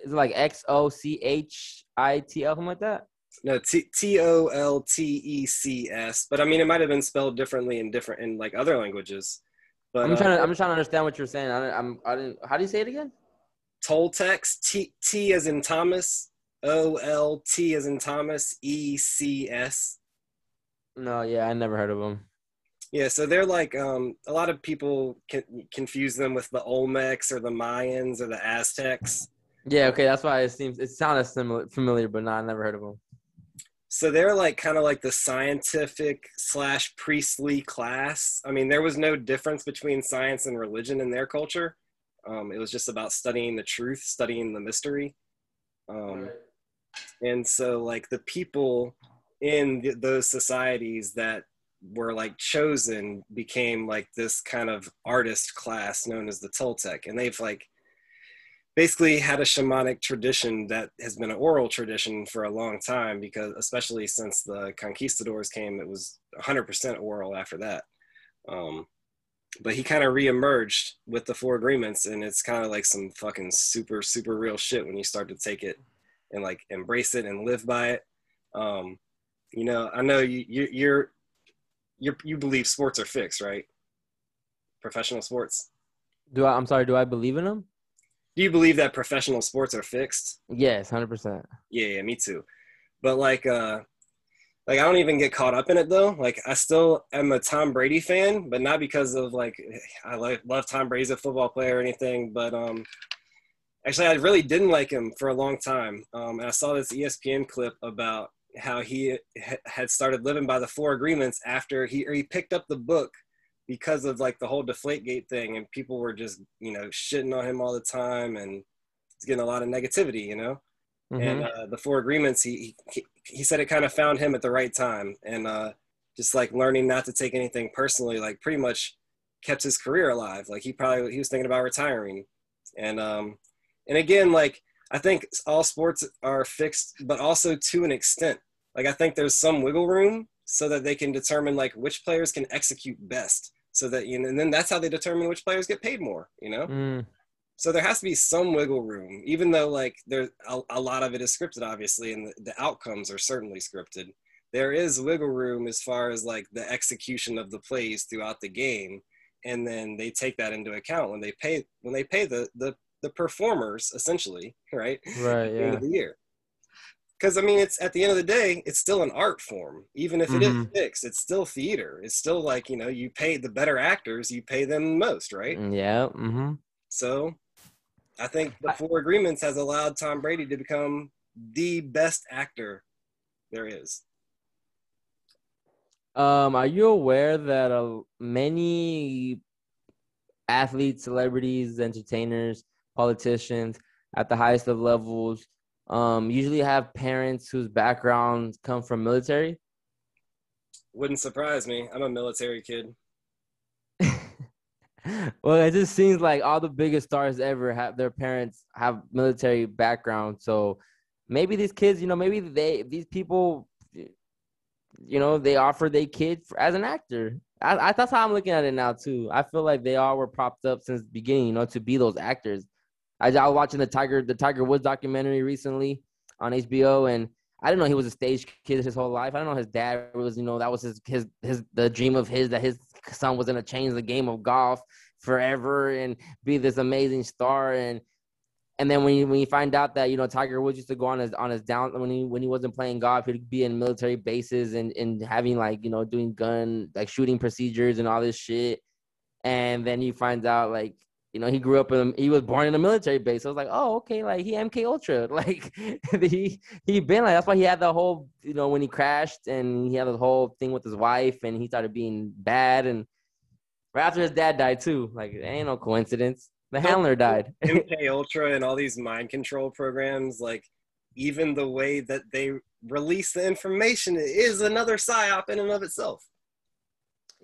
is it like X O C H I T L something like that? No, T T O L T E C S. But I mean, it might have been spelled differently in different in like other languages. But I'm uh, trying to I'm trying to understand what you're saying. I, I'm I didn't. How do you say it again? Toltecs, T T as in Thomas, O L T as in Thomas, E C S. No, yeah, I never heard of them. Yeah, so they're like um, a lot of people can confuse them with the Olmecs or the Mayans or the Aztecs. Yeah, okay, that's why it seems it sounded similar familiar, but no, I never heard of them. So they're like kind of like the scientific slash priestly class. I mean, there was no difference between science and religion in their culture. Um, it was just about studying the truth, studying the mystery. Um, and so like the people in th- those societies that were like chosen became like this kind of artist class known as the Toltec, and they've like basically had a shamanic tradition that has been an oral tradition for a long time because especially since the conquistadors came it was 100% oral after that. Um, but he kind of reemerged with the four agreements and it's kind of like some fucking super super real shit when you start to take it and like embrace it and live by it. Um, you know i know you, you you're you you believe sports are fixed right professional sports Do I? I'm sorry. Do I believe in them? do you believe that professional sports are fixed Yes, hundred percent. Yeah, yeah, me too. But like, uh, like I don't even get caught up in it though. Like I still am a Tom Brady fan, but not because of like I like love Tom Brady as a football player or anything. But um, actually, I really didn't like him for a long time. Um, and I saw this ESPN clip about how he ha- had started living by the four agreements after he or he picked up the book because of like the whole Deflategate thing, and people were just you know shitting on him all the time, and he's getting a lot of negativity, you know? And Mhm. uh, the four agreements he, he he said it kind of found him at the right time and uh just like learning not to take anything personally like pretty much kept his career alive. Like he probably he was thinking about retiring. And um and again like i think all sports are fixed but also to an extent like i think there's some wiggle room so that they can determine like which players can execute best so that you know and then that's how they determine which players get paid more you know Mm. so there has to be some wiggle room, even though like there a, a lot of it is scripted, obviously, and the, the outcomes are certainly scripted. There is wiggle room as far as like the execution of the plays throughout the game, and then they take that into account when they pay when they pay the the, the performers essentially, right? Right. At the end Yeah. of the year. Because I mean, it's at the end of the day, it's still an art form. Even if it is fixed, it's still theater. It's still like you know, you pay the better actors, you pay them most, right? Mm, Yeah. Mm-hmm. So I think the Four Agreements has allowed Tom Brady to become the best actor there is. Um, are you aware that uh, many athletes, celebrities, entertainers, politicians at the highest of levels um, usually have parents whose backgrounds come from military? Wouldn't surprise me. I'm a military kid. well, it just seems like all the biggest stars ever have their parents have military background. So maybe these kids, you know, maybe they these people, you know, they offer their kid for, as an actor. I, I that's how I'm looking at it now too. I feel like they all were propped up since the beginning, you know, to be those actors. I, I was watching the Tiger the Tiger Woods documentary recently on HBO, and I didn't know he was a stage kid his whole life. I didn't know his dad was, you know, that was his his his the dream of his that his son was gonna change the game of golf forever and be this amazing star. And And then when you, when you find out that you know Tiger Woods used to go on his on his down when he when he wasn't playing golf, he'd be in military bases and and having like you know doing gun like shooting procedures and all this shit. And then you find out like you know, he grew up in he was born in a military base. So I was like, oh, okay, like he MK Ultra. Like he he been like that's why he had the whole, you know, when he crashed and he had the whole thing with his wife and he started being bad and right after his dad died too. Like it ain't no coincidence. The handler died. MK Ultra and all these mind control programs, like even the way that they release the information is another psyop in and of itself.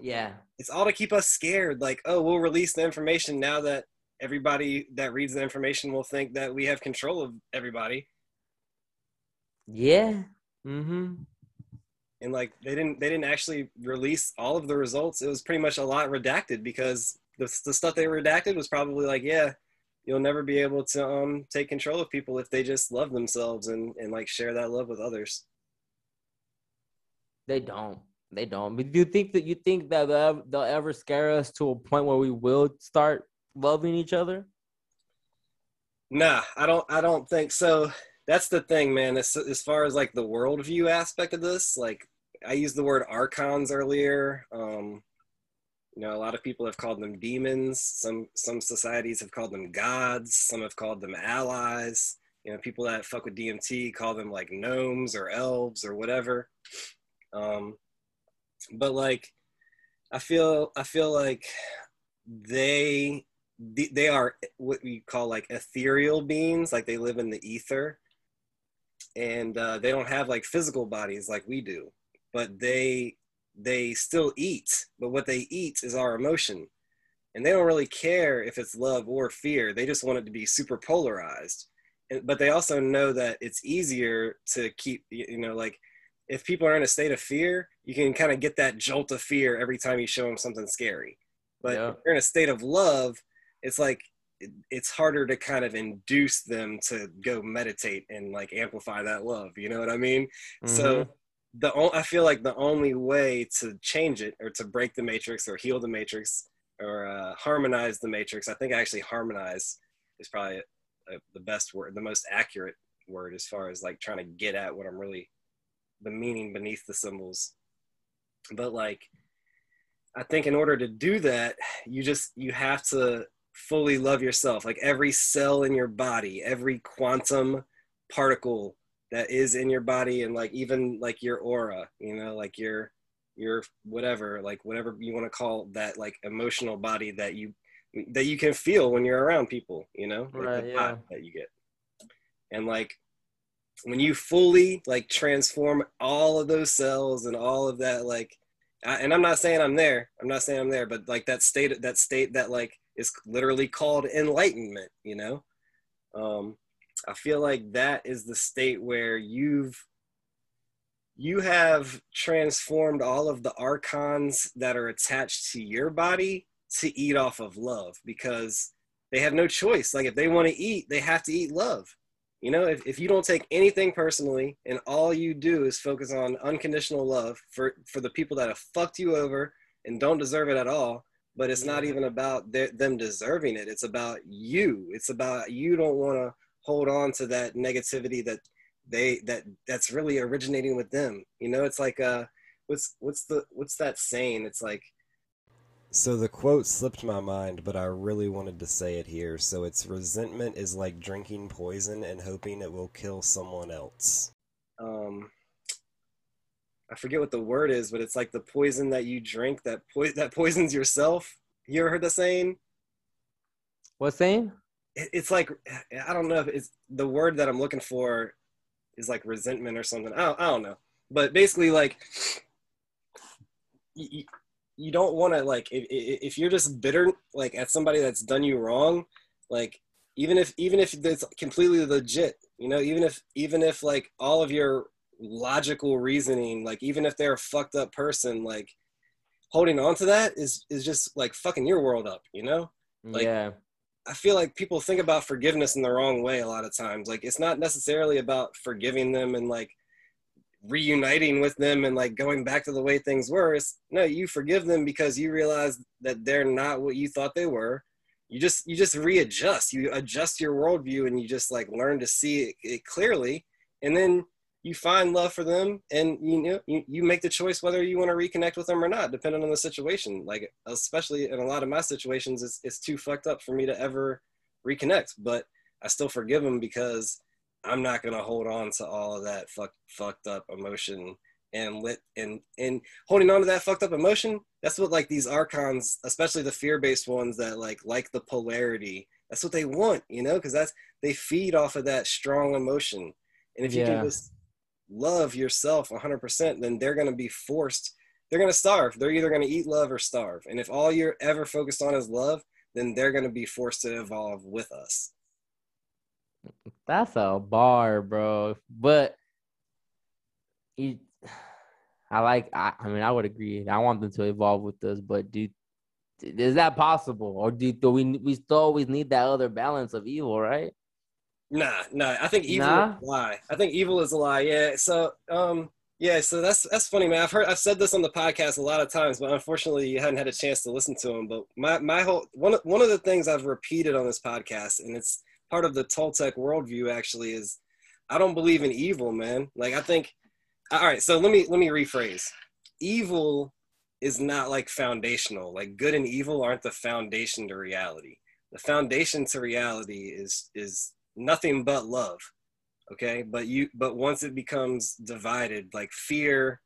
Yeah. It's all to keep us scared. Like, oh, we'll release the information now that everybody that reads the information will think that we have control of everybody. Yeah. Mm-hmm. And like they didn't they didn't actually release all of the results. It was pretty much a lot redacted because the, the stuff they redacted was probably like, yeah, you'll never be able to um take control of people if they just love themselves and and like share that love with others. They don't. They don't. But do you think that you think that they'll ever, they'll ever scare us to a point where we will start loving each other? Nah, I don't. I don't think so. That's the thing, man. As, as far as like the worldview aspect of this, like I used the word archons earlier. Um, you know, a lot of people have called them demons. Some some societies have called them gods. Some have called them allies. You know, people that fuck with DMT call them like gnomes or elves or whatever. Um, but like i feel i feel like they they are what we call like ethereal beings like they live in the ether. And uh, they don't have like physical bodies like we do but they they still eat. But what they eat is our emotion. And they don't really care if it's love or fear. They just want it to be super polarized. But they also know that it's easier to keep you know like if people are in a state of fear, you can kind of get that jolt of fear every time you show them something scary. But yeah. if you're in a state of love, it's like it's harder to kind of induce them to go meditate and like amplify that love. You know what I mean? Mm-hmm. So the I feel like the only way to change it or to break the matrix or heal the matrix or uh, harmonize the matrix, I think actually harmonize is probably a, a, the best word, the most accurate word as far as like trying to get at what I'm really the meaning beneath the symbols. But like i think in order to do that you just you have to fully love yourself. Like every cell in your body every quantum particle that is in your body and like even like your aura you know like your your whatever like whatever you want to call that like emotional body that you that you can feel when you're around people you know like right, yeah. that you get. And like when you fully like transform all of those cells and all of that like I, and i'm not saying i'm there. I'm not saying i'm there but like that state that state that like is literally called enlightenment you know? Um i feel like that is the state where you've you have transformed all of the archons that are attached to your body to eat off of love because they have no choice. Like if they want to eat they have to eat love you know, if, if you don't take anything personally and all you do is focus on unconditional love for, for the people that have fucked you over and don't deserve it at all, but it's not even about their, them deserving it. It's about you. It's about you don't want to hold on to that negativity that they that that's really originating with them. You know, it's like uh, what's what's the what's that saying? It's like so the quote slipped my mind, but I really wanted to say it here. So it's resentment is like drinking poison and hoping it will kill someone else. Um, I forget what the word is, but it's like the poison that you drink that po- that poisons yourself. You ever heard the saying? What saying? It, it's like I don't know if it's the word that I'm looking for is like resentment or something. I don't, I don't know, but basically like you don't want to like if, if you're just bitter like at somebody that's done you wrong like even if even if it's completely legit you know even if even if like all of your logical reasoning like even if they're a fucked up person like holding on to that is is just like fucking your world up you know? Like yeah. I feel like people think about forgiveness in the wrong way a lot of times. Like it's not necessarily about forgiving them and like reuniting with them and like going back to the way things were. It's no, you forgive them because you realize that they're not what you thought they were. you just you just readjust you adjust your worldview and you just like learn to see it, it clearly and then you find love for them and you know you, you make the choice whether you want to reconnect with them or not depending on the situation like especially in a lot of my situations it's, it's too fucked up for me to ever reconnect but i still forgive them because i'm not going to hold on to all of that fuck, fucked up emotion and lit and and holding on to that fucked up emotion that's what like these archons especially the fear-based ones that like like the polarity that's what they want you know because that's they feed off of that strong emotion. And if you Yeah. can just love yourself 100% then they're going to be forced they're going to starve. They're either going to eat love or starve. And if all you're ever focused on is love then they're going to be forced to evolve with us That's a bar, bro. But he, I like. I, I mean, I would agree. I want them to evolve with us, but do is that possible, or do, do we we still always need that other balance of evil, right? Nah, nah. I think evil Nah? is a lie. I think evil is a lie. Yeah. So, um, yeah. So that's that's funny, man. I've heard I've said this on the podcast a lot of times, but unfortunately, you hadn't had a chance to listen to them. But my my whole one one of the things I've repeated on this podcast, and it's part of the Toltec worldview, actually, is I don't believe in evil, man. Like I think. All right. So let me let me rephrase. Evil is not like foundational. Like good and evil aren't the foundation to reality. The foundation to reality is is nothing but love okay but you but once it becomes divided like fear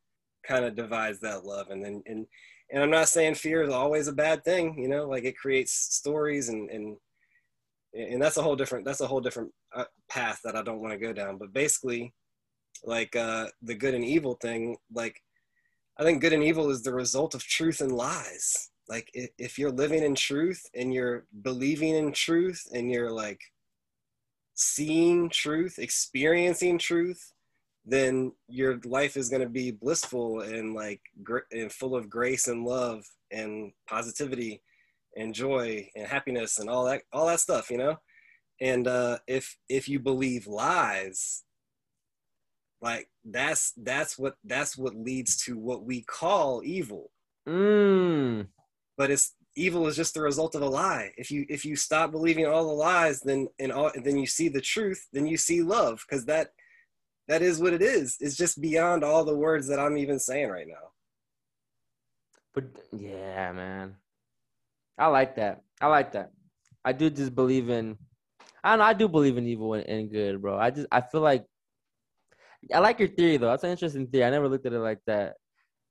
kind of divides that love and then and and i'm not saying fear is always a bad thing you know like it creates stories and and and that's a whole different that's a whole different uh, path that i don't want to go down. But basically like uh the good and evil thing like i think good and evil is the result of truth and lies. Like if you're living in truth and you're believing in truth and you're like seeing truth, experiencing truth, then your life is going to be blissful and like gr- and full of grace and love and positivity and joy and happiness and all that all that stuff, you know. And uh, if if you believe lies, like that's that's what that's what leads to what we call evil. Mm. but it's evil is just the result of a lie. If you if you stop believing all the lies then and all then you see the truth then you see love because that that is what it is. It's just beyond all the words that i'm even saying right now. But yeah, man, I like that. I like that. I do just believe in. I don't know. I do believe in evil and, and good, bro. I just I feel like I like your theory though. That's an interesting theory. I never looked at it like that,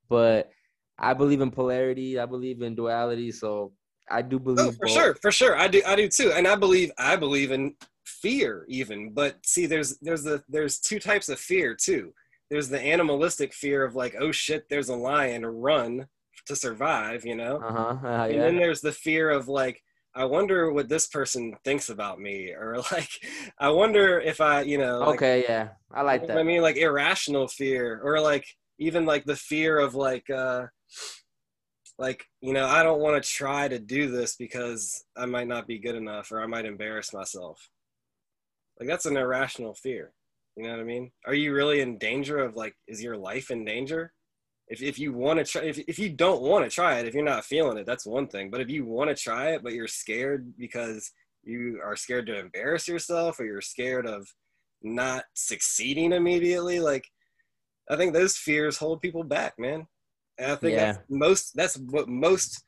but I believe in polarity. I believe in duality. So I do oh, believe. oh for both. sure for sure i do i do too and i believe i believe in fear even but see there's there's the there's two types of fear too there's the animalistic fear of like oh shit there's a lion run to survive you know Uh huh. Uh, and yeah. then there's the fear of like i wonder what this person thinks about me or like i wonder if i you know like, okay. Yeah. I like you know what that. i mean like irrational fear or like even like the fear of like uh like you know i don't want to try to do this because i might not be good enough or i might embarrass myself like that's an irrational fear you know what i mean are you really in danger of like is your life in danger if, if you want to try if, if you don't want to try it if you're not feeling it that's one thing but if you want to try it but you're scared because you are scared to embarrass yourself or you're scared of not succeeding immediately like i think those fears hold people back man and i think Yeah. that's most that's what most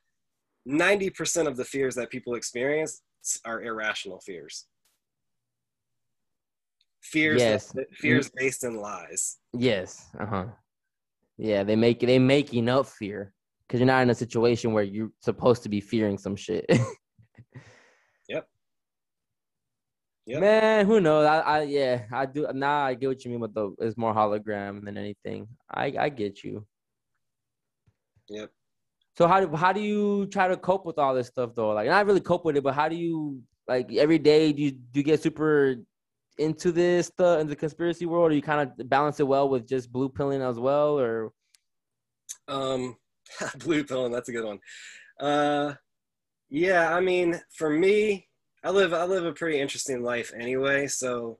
90% of the fears that people experience are irrational fears fears Yes. fears based in lies Yes. Uh huh. Yeah, they make they making up fear because you're not in a situation where you're supposed to be fearing some shit. Yep. Yep. Man, who knows? I, I yeah, I do now. I get what you mean with the it's more hologram than anything. I I get you. Yep. So how do how do you try to cope with all this stuff though? Like not really cope with it, but how do you like every day do you do you get super into this stuff in the conspiracy world or you kind of balance it well with just blue pilling as well or Um, blue pilling. That's a good one. Uh, yeah. I mean, for me, I live I live a pretty interesting life anyway. So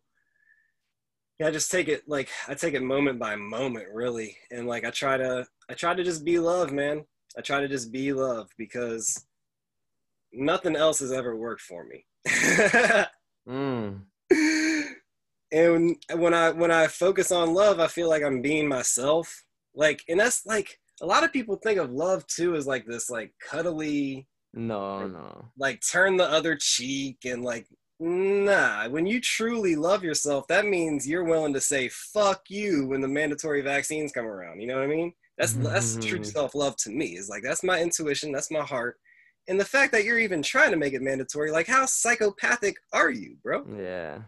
yeah, I just take it like I take it moment by moment, really, and like I try to I try to just be love, man. I try to just be love because nothing else has ever worked for me. Mm. and when I when I focus on love, I feel like I'm being myself. Like, and that's like a lot of people think of love too as like this like cuddly, No, no. like turn the other cheek and like nah. When you truly love yourself, that means you're willing to say fuck you when the mandatory vaccines come around. You know what I mean? That's that's true Mhm. self love to me. Is like that's my intuition, that's my heart. And the fact that you're even trying to make it mandatory, like how psychopathic are you, bro? Yeah.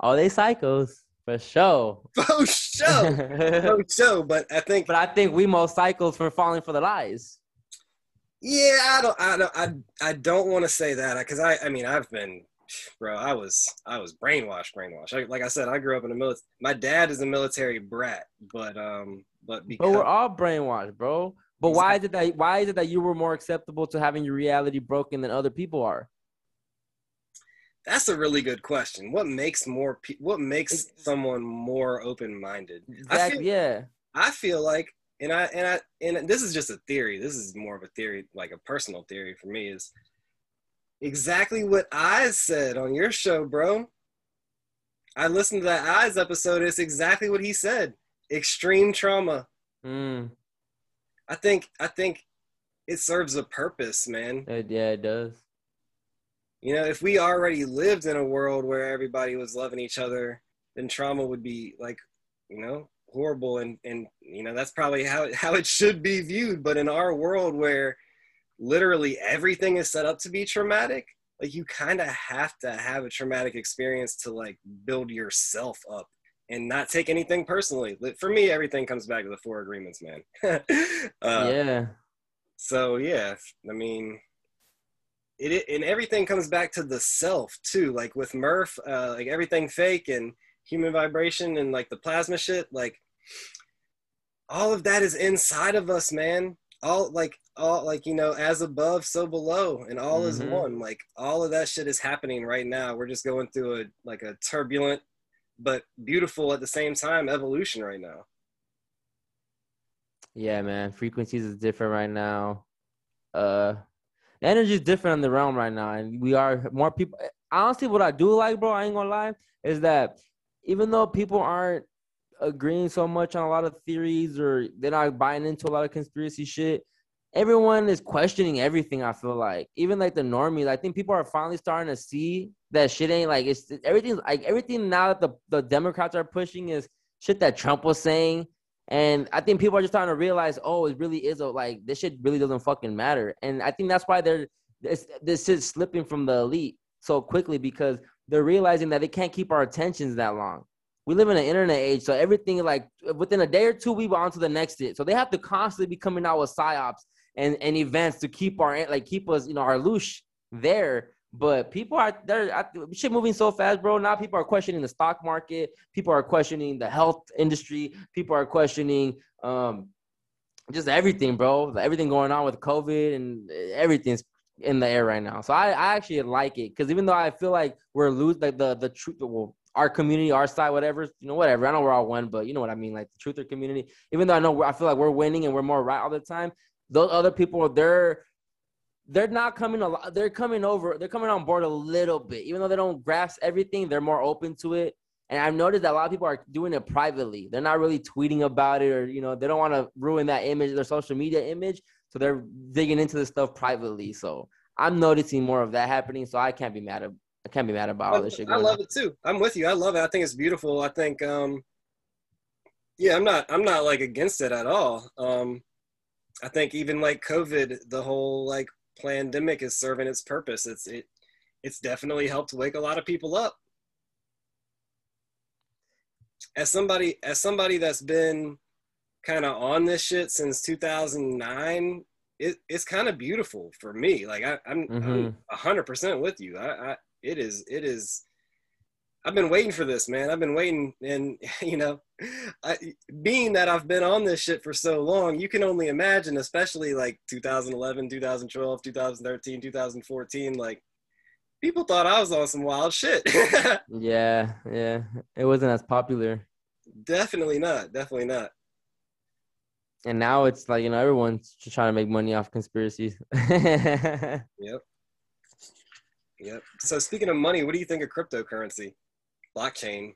Oh, they psychos for sure. For sure. For sure. But I think but I think we most psychos for falling for the lies. Yeah, I don't, I don't, I, I don't want to say that because I, I mean, I've been, bro, I was, I was brainwashed, brainwashed. I, like I said, I grew up in the military. My dad is a military brat, but, um, but because But we're all brainwashed, bro. But why is it that why is it that you were more acceptable to having your reality broken than other people are? That's a really good question. What makes more, pe- what makes someone more open minded? I Exactly. feel, Yeah. I feel like, and I, and I, and this is just a theory. This is more of a theory, like a personal theory for me is exactly what I said on your show, bro. I listened to that Eyes episode. It's exactly what he said. Extreme trauma. Mm. I think, I think it serves a purpose, man. It, yeah, it does. You know, if we already lived in a world where everybody was loving each other, then trauma would be like, you know, horrible and and you know, that's probably how it, how it should be viewed, but in our world where literally everything is set up to be traumatic, like you kind of have to have a traumatic experience to like build yourself up and not take anything personally. For me, everything comes back to the four agreements, man. uh, yeah. so yeah, I mean, it, it and everything comes back to the self too. Like with Murph, uh, like everything fake and human vibration and like the plasma shit. Like all of that is inside of us, man. All like all like you know, as above, so below, and all is Mhm. one. Like all of that shit is happening right now. We're just going through a like a turbulent but beautiful at the same time evolution right now. Yeah, man. Frequencies is different right now. Uh energy is different in the realm right now. And we are more people honestly what I do like, bro, I ain't gonna lie, is that even though people aren't agreeing so much on a lot of theories or they're not buying into a lot of conspiracy shit, everyone is questioning everything, I feel like. Even like the normies. I think people are finally starting to see that shit ain't like it's everything like everything now that the, the Democrats are pushing is shit that Trump was saying. And I think people are just starting to realize, oh, it really is a like this shit really doesn't fucking matter. And I think that's why they're this this is slipping from the elite so quickly because they're realizing that they can't keep our attentions that long. We live in an internet age, so everything like within a day or two, we were on to the next it. So they have to constantly be coming out with psyops and, and events to keep our like keep us, you know, our loosh there. But people are they're shit moving so fast, bro. Now people are questioning the stock market. People are questioning the health industry. People are questioning um just everything, bro. Everything going on with COVID and everything's in the air right now. So I, I actually like it because even though I feel like we're lose like the the truth, well, our community, our side, whatever, you know, whatever. I know we're all one, but you know what I mean, like the truther community. Even though I know I feel like we're winning and we're more right all the time, those other people, they're they're not coming a lot. They're coming over. They're coming on board a little bit, even though they don't grasp everything. They're more open to it. And I've noticed that a lot of people are doing it privately. They're not really tweeting about it, or you know, they don't want to ruin that image, their social media image. So they're digging into this stuff privately. So I'm noticing more of that happening. So I can't be mad at I can't be mad about all this shit. I love on. it too. I'm with you. I love it. I think it's beautiful. I think, um, yeah, I'm not, I'm not like against it at all. Um, I think even like COVID, the whole like pandemic is serving its purpose. It's it, it's definitely helped wake a lot of people up. As somebody, as somebody that's been kind of on this shit since 2009, it, it's kind of beautiful for me. Like I, I'm, I'm Mhm. a hundred percent with you. I, I, it is, it is. I've been waiting for this, man. I've been waiting, and you know, I, being that I've been on this shit for so long, you can only imagine, especially like 2011, 2012, 2013, 2014. Like, people thought I was on some wild shit. Yeah, yeah. It wasn't as popular. definitely not. Definitely not. and now it's like you know everyone's just trying to make money off conspiracies. yep. Yep. So speaking of money, what do you think of cryptocurrency, blockchain?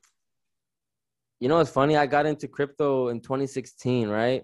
You know, it's funny. I got into crypto in 2016, right?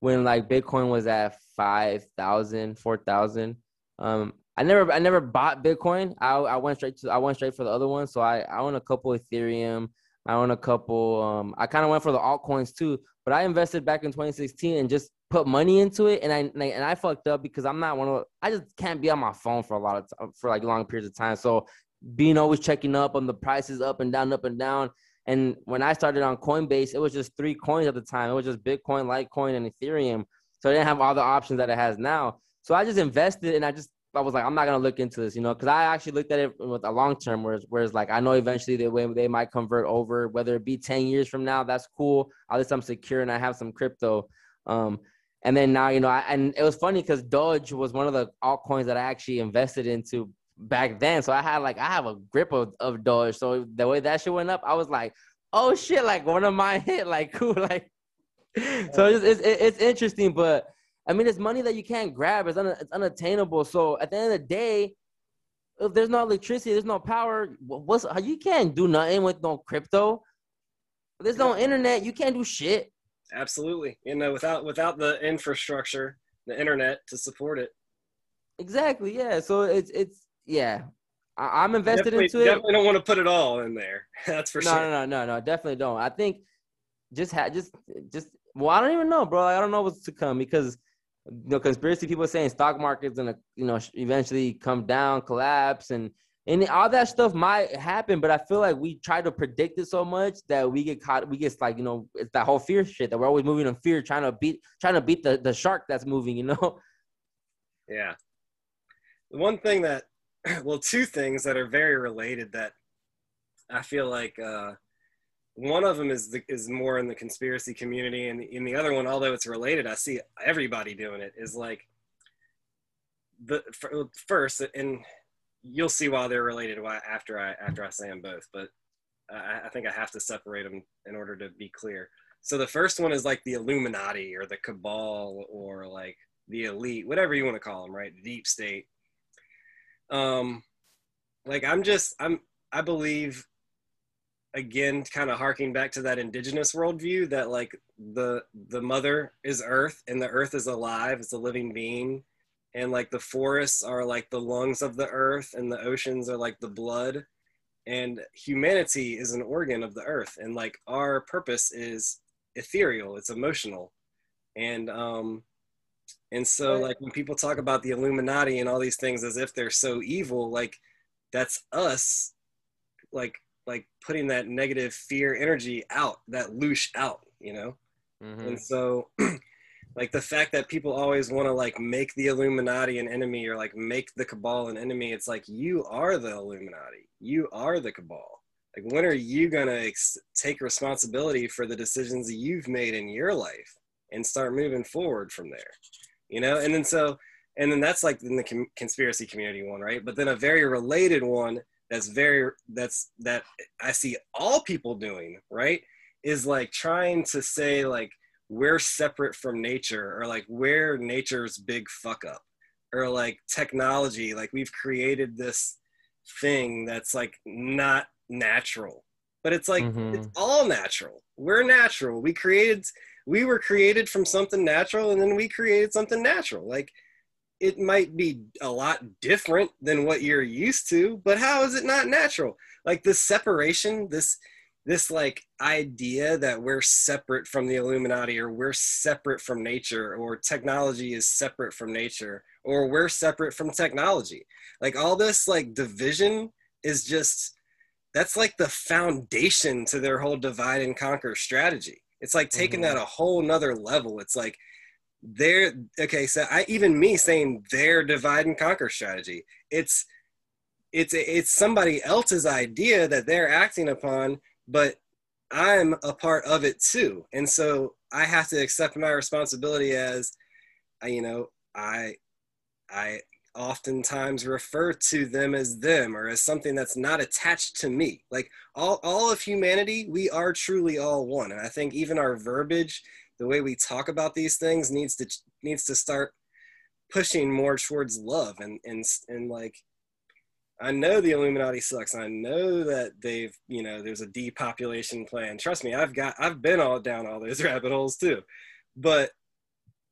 When like Bitcoin was at 5,000, 4,000. Um, I never, I never bought Bitcoin. I, I went straight to, I went straight for the other one. So I, I own a couple Ethereum. I own a couple. Um, I kind of went for the altcoins too, but I invested back in 2016 and just put money into it. And I, and I, and I fucked up because I'm not one of. I just can't be on my phone for a lot of time, for like long periods of time. So being always checking up on the prices up and down, up and down. And when I started on Coinbase, it was just three coins at the time. It was just Bitcoin, Litecoin, and Ethereum. So I didn't have all the options that it has now. So I just invested and I just I was like, I'm not gonna look into this, you know, because I actually looked at it with a long term, whereas, whereas like I know eventually they they might convert over, whether it be 10 years from now, that's cool. At least I'm secure and I have some crypto. Um, and then now, you know, I, and it was funny because Doge was one of the altcoins that I actually invested into back then. So I had like I have a grip of, of Doge. So the way that shit went up, I was like, oh shit, like one of my hit, like cool, like. so it's, it's it's interesting, but I mean, it's money that you can't grab. It's, un- it's unattainable. So at the end of the day, if there's no electricity, there's no power. What's you can't do nothing with no crypto. If there's no internet. You can't do shit. Absolutely. You uh, know, without without the infrastructure, the internet to support it. Exactly. Yeah. So it's it's yeah. I, am invested definitely, into it. Definitely don't want to put it all in there. That's for no, sure. No, no, no, no, definitely don't. I think just had just just well, I don't even know, bro. I don't know what's to come because you know, conspiracy people saying stock market's gonna, you know, eventually come down, collapse, and and all that stuff might happen. But I feel like we try to predict it so much that we get caught. We get like, you know, it's that whole fear shit that we're always moving in fear, trying to beat, trying to beat the the shark that's moving. You know. Yeah. The one thing that, well, two things that are very related that I feel like. uh one of them is the, is more in the conspiracy community, and in the other one, although it's related, I see everybody doing it. Is like the first, and you'll see why they're related Why after I after I say them both. But I, I think I have to separate them in order to be clear. So the first one is like the Illuminati or the cabal or like the elite, whatever you want to call them, right? The deep state. Um, like I'm just I'm I believe again kind of harking back to that indigenous worldview that like the the mother is earth and the earth is alive it's a living being. And like the forests are like the lungs of the earth and the oceans are like the blood. And humanity is an organ of the earth and like our purpose is ethereal it's emotional. And um and so like when people talk about the illuminati and all these things as if they're so evil like that's us like like putting that negative fear energy out, that loosh out, you know? Mm-hmm. And so like the fact that people always want to like make the Illuminati an enemy or like make the cabal an enemy, it's like you are the Illuminati. You are the cabal. Like when are you going to ex- take responsibility for the decisions you've made in your life and start moving forward from there? You know? And then so and then that's like in the com- conspiracy community one, right? But then a very related one that's very that's that I see all people doing, right? Is like trying to say like we're separate from nature or like we're nature's big fuck up or like technology like we've created this thing that's like not natural but it's like mm-hmm. it's all natural we're natural we created we were created from something natural and then we created something natural. Like it might be a lot different than what you're used to but how is it not natural? Like this separation this this like idea that we're separate from the illuminati or we're separate from nature or technology is separate from nature or we're separate from technology. Like all this like division is just that's like the foundation to their whole divide and conquer strategy it's like taking mm-hmm. that a whole nother level it's like they're okay so i even me saying their divide and conquer strategy it's it's it's somebody else's idea that they're acting upon but i'm a part of it too and so i have to accept my responsibility as you know i i oftentimes refer to them as them or as something that's not attached to me. Like all, all of humanity, we are truly all one. And I think even our verbiage, the way we talk about these things needs to needs to start pushing more towards love and and and like I know the Illuminati sucks. I know that they've, you know, there's a depopulation plan. Trust me, I've got, I've been all down all those rabbit holes too. But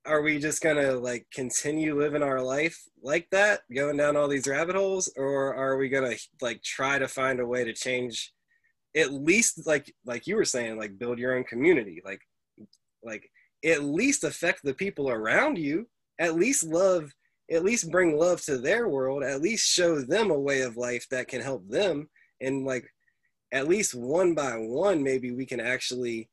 are we just gonna like continue living our life like that, going down all these rabbit holes, or are we gonna like try to find a way to change, at least like like you were saying, like build your own community, like like at least affect the people around you, at least love at least bring love to their world, at least show them a way of life that can help them. And like, at least one by one, maybe we can actually,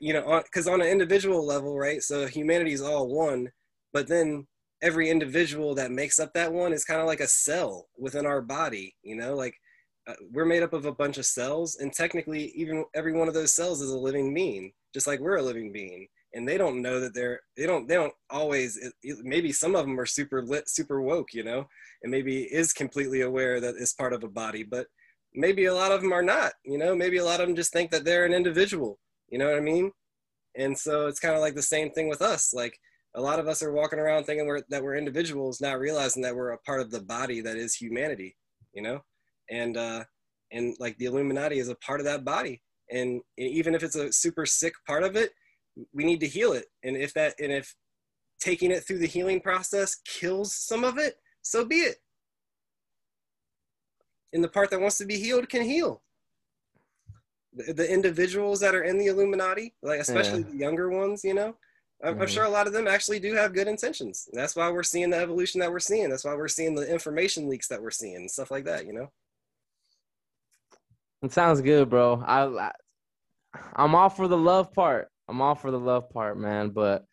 you know, because on, on an individual level, right? So humanity is all one, but then every individual that makes up that one is kind of like a cell within our body, you know, like uh, we're made up of a bunch of cells, and technically, even every one of those cells is a living being, just like we're a living being and they don't know that they're they don't they don't always it, it, maybe some of them are super lit super woke you know and maybe is completely aware that it's part of a body but maybe a lot of them are not you know maybe a lot of them just think that they're an individual you know what i mean? And so it's kind of like the same thing with us like a lot of us are walking around thinking we're, that we're individuals not realizing that we're a part of the body that is humanity you know? And uh and like the illuminati is a part of that body. And even if it's a super sick part of it we need to heal it. And if that and if taking it through the healing process kills some of it so be it. And the part that wants to be healed can heal the, the individuals that are in the illuminati like especially yeah. the younger ones you know I'm, mm-hmm. I'm, sure a lot of them actually do have good intentions that's why we're seeing the evolution that we're seeing that's why we're seeing the information leaks that we're seeing and stuff like that you know it sounds good bro i, I i'm all for the love part I'm all for the love part, man. But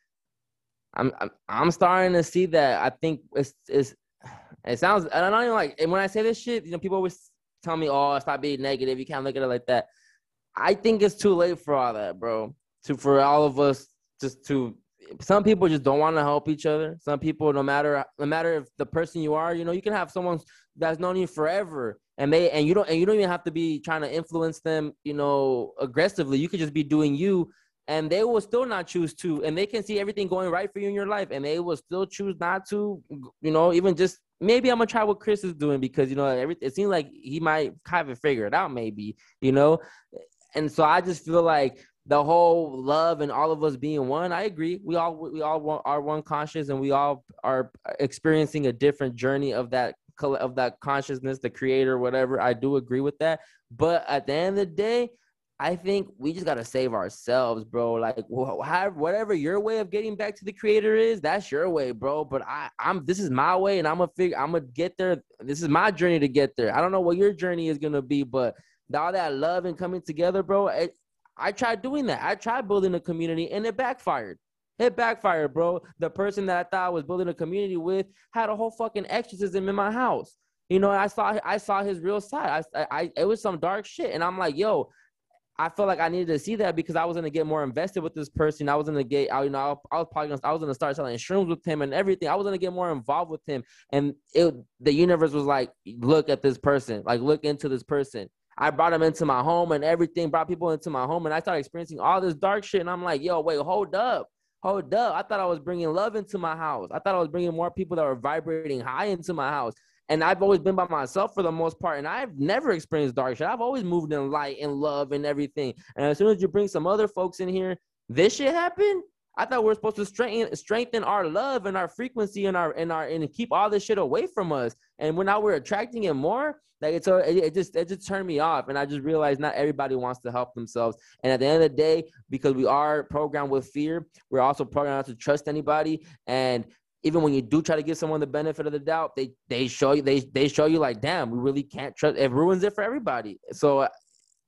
I'm I'm, I'm starting to see that. I think it's it's it sounds. I don't even like. And when I say this shit, you know, people always tell me, "Oh, stop being negative. You can't look at it like that." I think it's too late for all that, bro. To for all of us just to. Some people just don't want to help each other. Some people, no matter no matter if the person you are, you know, you can have someone that's known you forever and they and you don't and you don't even have to be trying to influence them you know aggressively you could just be doing you and they will still not choose to and they can see everything going right for you in your life and they will still choose not to you know even just maybe i'm gonna try what chris is doing because you know every, it seems like he might kind of figure it out maybe you know and so i just feel like the whole love and all of us being one i agree we all we all are one conscious and we all are experiencing a different journey of that of that consciousness the creator whatever i do agree with that but at the end of the day I think we just gotta save ourselves, bro. Like, whatever your way of getting back to the creator is, that's your way, bro. But I, I'm this is my way, and I'm gonna figure, I'm gonna get there. This is my journey to get there. I don't know what your journey is gonna be, but all that love and coming together, bro. It, I tried doing that. I tried building a community, and it backfired. It backfired, bro. The person that I thought I was building a community with had a whole fucking exorcism in my house. You know, I saw I saw his real side. I, I it was some dark shit, and I'm like, yo, I felt like I needed to see that because I was gonna get more invested with this person. I was gonna get, I, you know, I, was probably gonna, I was gonna start selling shrooms with him and everything. I was gonna get more involved with him, and it, the universe was like, look at this person, like look into this person. I brought them into my home and everything, brought people into my home, and I started experiencing all this dark shit. And I'm like, yo, wait, hold up, hold up. I thought I was bringing love into my house. I thought I was bringing more people that were vibrating high into my house. And I've always been by myself for the most part, and I've never experienced dark shit. I've always moved in light and love and everything. And as soon as you bring some other folks in here, this shit happened. I thought we are supposed to strengthen strengthen our love and our frequency and our and our and keep all this shit away from us. And when now we're attracting it more, like it's it just it just turned me off. And I just realized not everybody wants to help themselves. And at the end of the day, because we are programmed with fear, we're also programmed not to trust anybody. And even when you do try to give someone the benefit of the doubt, they they show you they they show you like, damn, we really can't trust. It ruins it for everybody. So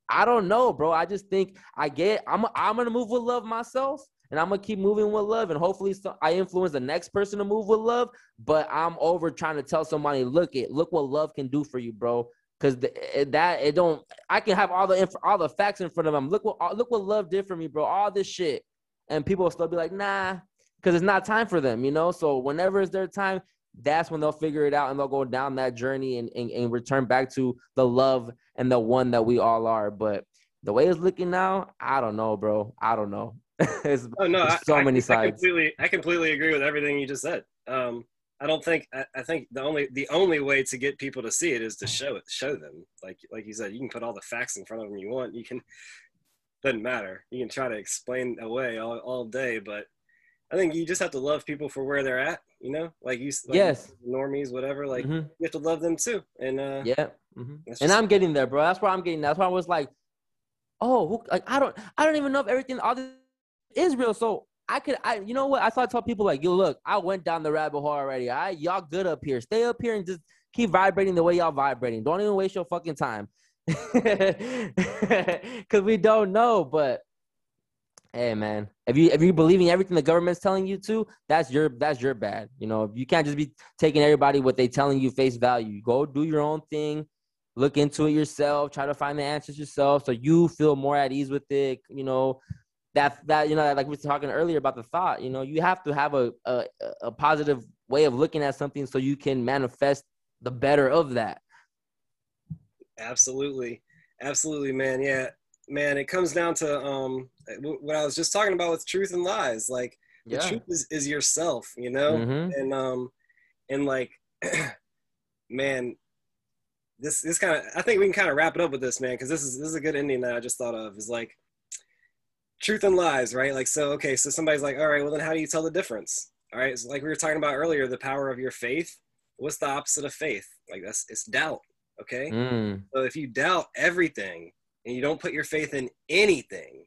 I don't know, bro. I just think I get. I'm I'm gonna move with love myself, and I'm gonna keep moving with love, and hopefully so, I influence the next person to move with love. But I'm over trying to tell somebody, look it, look what love can do for you, bro. Because eh, eh, that it don't. I can have all the inf- all the facts in front of them. Look what look what love did for me, bro. All this shit, and people will still be like, nah, because it's not time for them, you know. So whenever it's their time, that's when they'll figure it out and they'll go down that journey and, and, and return back to the love and the one that we all are. But the way it's looking now, I don't know, bro. I don't know. it's, oh no, so I, many I, sides. I completely, I completely agree with everything you just said. Um, I don't think I, I, think the only the only way to get people to see it is to show it, show them. Like like you said, you can put all the facts in front of them you want. You can doesn't matter. You can try to explain away all, all day, but I think you just have to love people for where they're at. You know, like you, like yes, normies, whatever. Like mm-hmm. you have to love them too. And uh, yeah, mm-hmm. and I'm getting there, bro. That's where I'm getting. That's why I was like, oh, who, like I don't, I don't even know if everything all this is real. So I could, I, you know what? I thought tell people like, you look, I went down the rabbit hole already. I, right? y'all good up here. Stay up here and just keep vibrating the way y'all vibrating. Don't even waste your fucking time, because we don't know. But hey, man, if you if you believing everything the government's telling you to, that's your that's your bad. You know, you can't just be taking everybody what they telling you face value. Go do your own thing. Look into it yourself. Try to find the answers yourself, so you feel more at ease with it. You know, that that you know like we were talking earlier about the thought you know you have to have a, a, a positive way of looking at something so you can manifest the better of that. Absolutely. Absolutely man. Yeah. Man it comes down to um what i was just talking about with truth and lies. Like the truth is, is yourself you know? Mm-hmm. and um and like man this this kind of i think we can kind of wrap it up with this man because this is this is a good ending that i just thought of. Is like truth and lies, right? Like, so, okay, so somebody's like, all right, well, then how do you tell the difference? All right, so like we were talking about earlier, the power of your faith. What's the opposite of faith? Like, that's it's doubt, okay? Mm. So if you doubt everything and you don't put your faith in anything,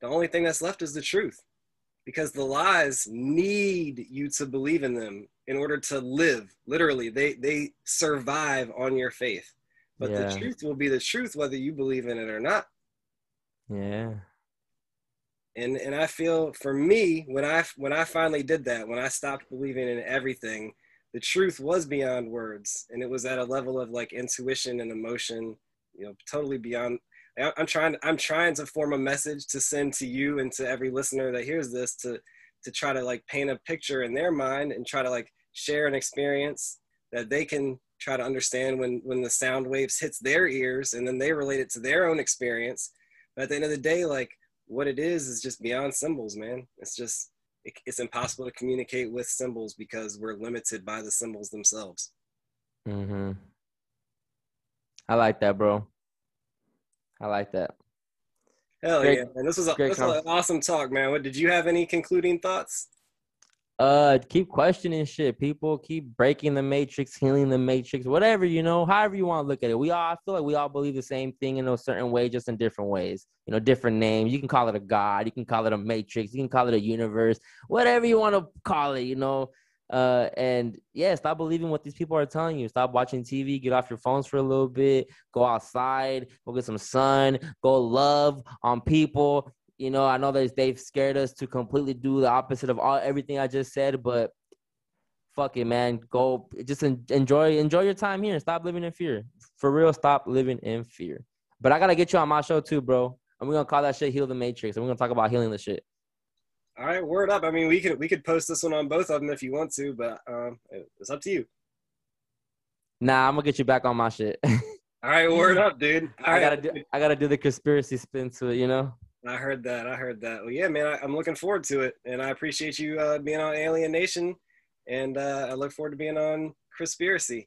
the only thing that's left is the truth because the lies need you to believe in them in order to live literally they they survive on your faith but yeah. the truth will be the truth whether you believe in it or not yeah and and I feel for me when I when I finally did that when I stopped believing in everything the truth was beyond words. And it was at a level of like intuition and emotion you know totally beyond I'm trying I'm trying to form a message to send to you and to every listener that hears this to to try to like paint a picture in their mind and try to like share an experience that they can try to understand when when the sound waves hits their ears and then they relate it to their own experience. But at the end of the day like what it is is just beyond symbols, man. It's just it, it's impossible to communicate with symbols because we're limited by the symbols themselves. Mhm. I like that, bro. I like that. Hell great, yeah, man! This was, a, this was an awesome talk, man. What did you have any concluding thoughts? Uh keep questioning shit. People keep breaking the matrix healing the matrix whatever you know however you want to look at it. We all i feel like we all believe the same thing in a certain way just in different ways you know different names. You can call it a god you can call it a matrix you can call it a universe whatever you want to call it you know uh and yeah stop believing what these people are telling you. Stop watching tv get off your phones for a little bit go outside go get some sun go love on people you know, I know that they've scared us to completely do the opposite of all everything I just said, but fuck it, man. Go just enjoy enjoy your time here and stop living in fear. For real, stop living in fear. But I gotta get you on my show too, bro. And we're gonna call that shit "Heal the Matrix," and we're gonna talk about healing the shit. All right, word up. I mean, we could we could post this one on both of them if you want to, but um, it's up to you. Nah, I'm gonna get you back on my shit. All right, word up, dude. All I gotta do I gotta do the conspiracy spin to it, you know. I heard that. I heard that. Well, yeah, man, I, am looking forward to it, and I appreciate you uh, being on Alien Nation, and uh, I look forward to being on Chrispiracy.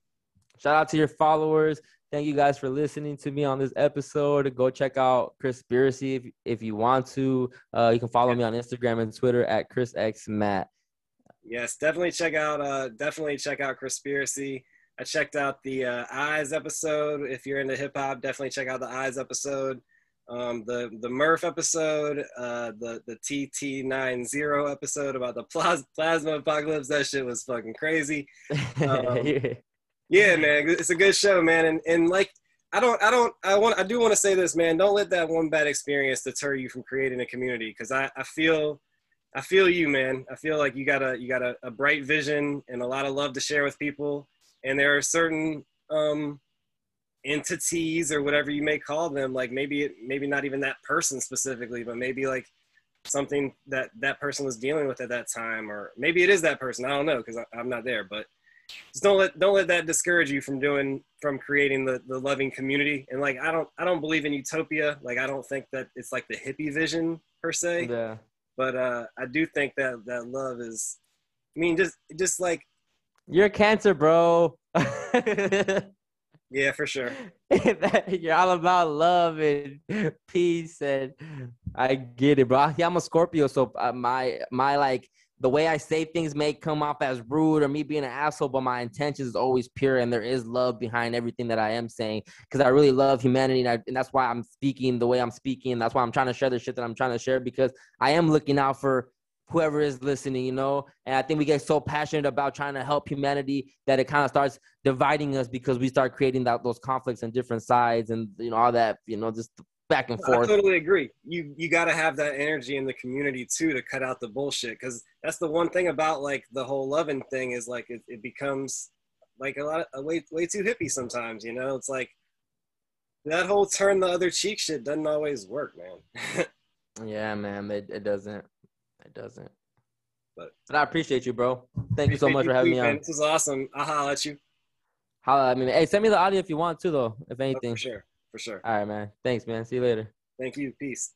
Shout out to your followers. Thank you guys for listening to me on this episode. Go check out Chrispiracy if, if you want to. Uh, you can follow me on Instagram and Twitter at Chris X Matt. Yes, definitely check out. Uh, definitely check out Chrispiracy. I checked out the uh, Eyes episode. If you're into hip hop, definitely check out the Eyes episode. Um, the the Murph episode, uh, the the TT90 episode about the plas- plasma apocalypse. That shit was fucking crazy. Um, yeah, man, it's a good show, man. And and like I don't I don't I want I do want to say this, man. Don't let that one bad experience deter you from creating a community because I I feel I feel you, man. I feel like you got a you got a, a bright vision and a lot of love to share with people. And there are certain um, entities or whatever you may call them like maybe it maybe not even that person specifically but maybe like something that that person was dealing with at that time, or maybe it is that person. I don't know because I'm not there, but just don't let don't let that discourage you from doing from creating the the loving community. And like I don't I don't believe in utopia. Like I don't think that it's like the hippie vision per se. Yeah. But uh, I do think that that love is. I mean, just just like you're a cancer, bro. yeah, for sure. You're all about love and peace, and I get it, bro. I'm a Scorpio, so uh, my my like the way I say things may come off as rude or me being an asshole, but my intention is always pure, and there is love behind everything that I am saying because I really love humanity, and, I, and, that's why I'm speaking the way I'm speaking. That's why I'm trying to share the shit that I'm trying to share because I am looking out for whoever is listening, you know. And I think we get so passionate about trying to help humanity that it kind of starts dividing us because we start creating that those conflicts and different sides and you know all that, you know, just back and forth. I totally agree. You you got to have that energy in the community too to cut out the bullshit because that's the one thing about like the whole loving thing is like it, it becomes like a lot of way way too hippie sometimes. You know, it's like that whole turn the other cheek shit doesn't always work, man. yeah, man, it, it doesn't. It doesn't. But, but I appreciate you, bro. Thank you so much for having me on. This is awesome. I'll holler at you. Holla at me. Hey, send me the audio if you want to, though. If anything. Oh, for sure. For sure. All right, man. Thanks, man. See you later. Thank you. Peace.